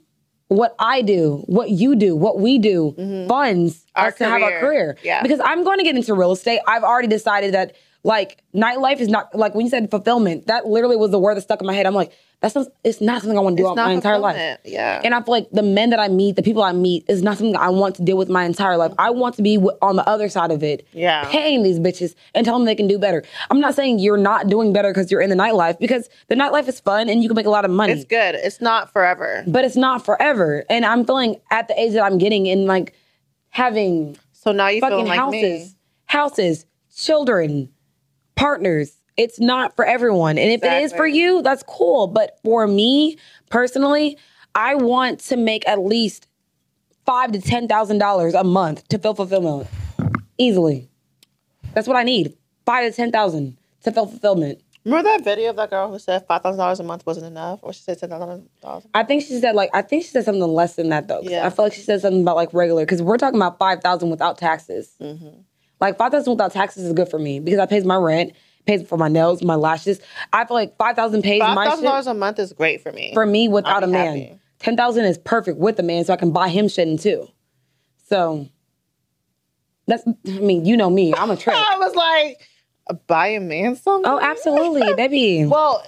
what I do, what you do, what we do, funds Mm-hmm. Our us to have a career. career. Yeah. Because I'm going to get into real estate. I've already decided that like nightlife is not like when you said fulfillment, that literally was the word that stuck in my head. I'm like, that's not it's not something I want to do my entire life. Yeah. And I feel like the men that I meet, the people I meet, is not something I want to deal with my entire life. I want to be w- on the other side of it, Yeah. paying these bitches and telling them they can do better. I'm not saying you're not doing better because you're in the nightlife, because the nightlife is fun and you can make a lot of money, it's good. It's not forever. but it's not forever. And I'm feeling at the age that I'm getting in like having So now you fucking like houses, me. houses, children, partners. It's not for everyone. And if it is for you, that's cool. But for me personally, I want to make at least five to ten thousand dollars a month to feel fulfillment. Easily. That's what I need. Five to ten thousand to feel fulfillment. Remember that video of that girl who said five thousand dollars a month wasn't enough, or she said ten thousand dollars? I think she said like I think she said something less than that though. Yeah. I feel like she said something about like regular because we're talking about five thousand without taxes. Mm-hmm. Like five thousand without taxes is good for me because I pays my rent, pays for my nails, my lashes. I feel like five thousand pays Five my thousand dollars a month is great for me. for me without a man. happy. Ten thousand is perfect with a man, so I can buy him shit in too. So that's I mean you know me, I'm a trick. I was like, buy a man something. oh, absolutely, baby. Well,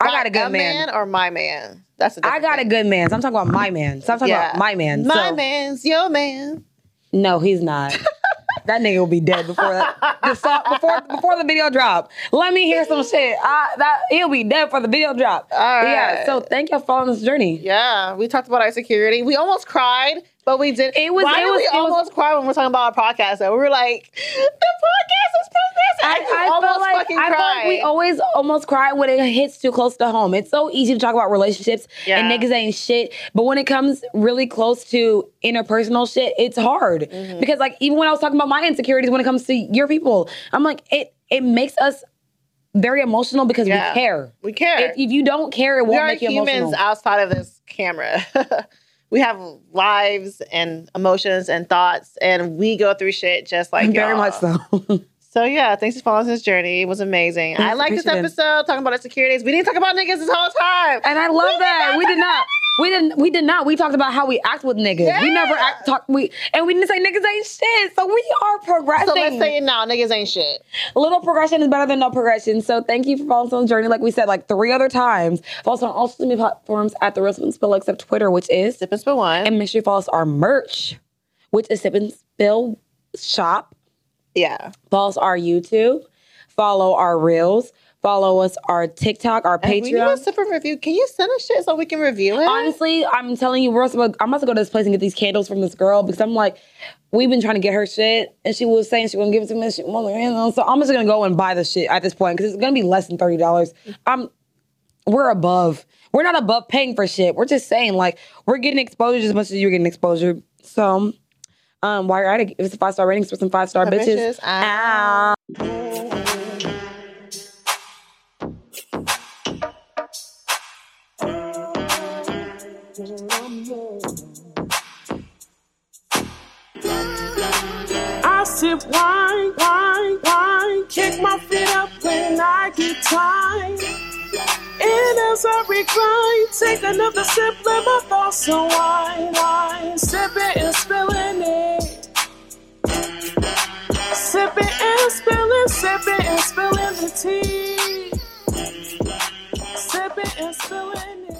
I got a good man. or my man. That's a I got a good man. So I'm talking about my man. So I'm talking about my man. My So- man's your man. No, he's not. that nigga will be dead before that. the song, before before the video drop. Let me hear some shit. I, that he'll be dead for the video drop. All Yeah. So thank y'all for following this journey. Yeah, we talked about our security. We almost cried, but we did. It was- Why it was- we it was- almost cry when we're talking about our podcast? Though we were like, the podcast is progressing. I, I almost like fucking I like we always almost cry when it hits too close to home. It's so easy to talk about relationships and niggas ain't shit, but when it comes really close to interpersonal shit, it's hard Mm-hmm. because like even when I was talking about my insecurities when it comes to your people, I'm like it it makes us very emotional because Yeah. we care. We care. If, if you don't care, it we won't are make you humans emotional. outside of this camera. we have lives and emotions and thoughts, and we go through shit just like Very y'all. much so. So yeah, thanks for following this journey. It was amazing. I like this episode talking about insecurities. We didn't talk about niggas this whole time. And I love that. We did not. We didn't. We did not. We talked about how we act with niggas. We never act talk. We and we didn't say niggas ain't shit. So we are progressing. So let's say it now, niggas ain't shit. A little progression is better than no progression. So thank you for following us on the journey. Like we said, like three other times. Follow us on all social media platforms at the Real Sip and Spill, except Twitter, which is Sip and spill one. and make sure you follow us our merch, which is Sip and Spill Shop. yeah. Follow us our YouTube. Follow our reels. Follow us our TikTok, our And We need a Patreon. and review. Can you send us shit so we can review it? Honestly, I'm telling you, we're I'm about to go to this place and get these candles from this girl because I'm like, we've been trying to get her shit, and she was saying she gonna give it to me. She, you know, so I'm just gonna go and buy the shit at this point because it's gonna be less than thirty dollars. I'm, we're above. We're not above paying for shit. We're just saying like we're getting exposure as much as you're getting exposure. So, um, while you're at it, give us a five star rating for some five star bitches. bitches. Ah. Ow. I sip wine, wine, wine, kick my feet up when I get tired. And as I recline, take another sip, let my thoughts unwind, wine, sip it and spilling it. Sip it and spilling, sip it and spilling the tea. Sip it and spilling it.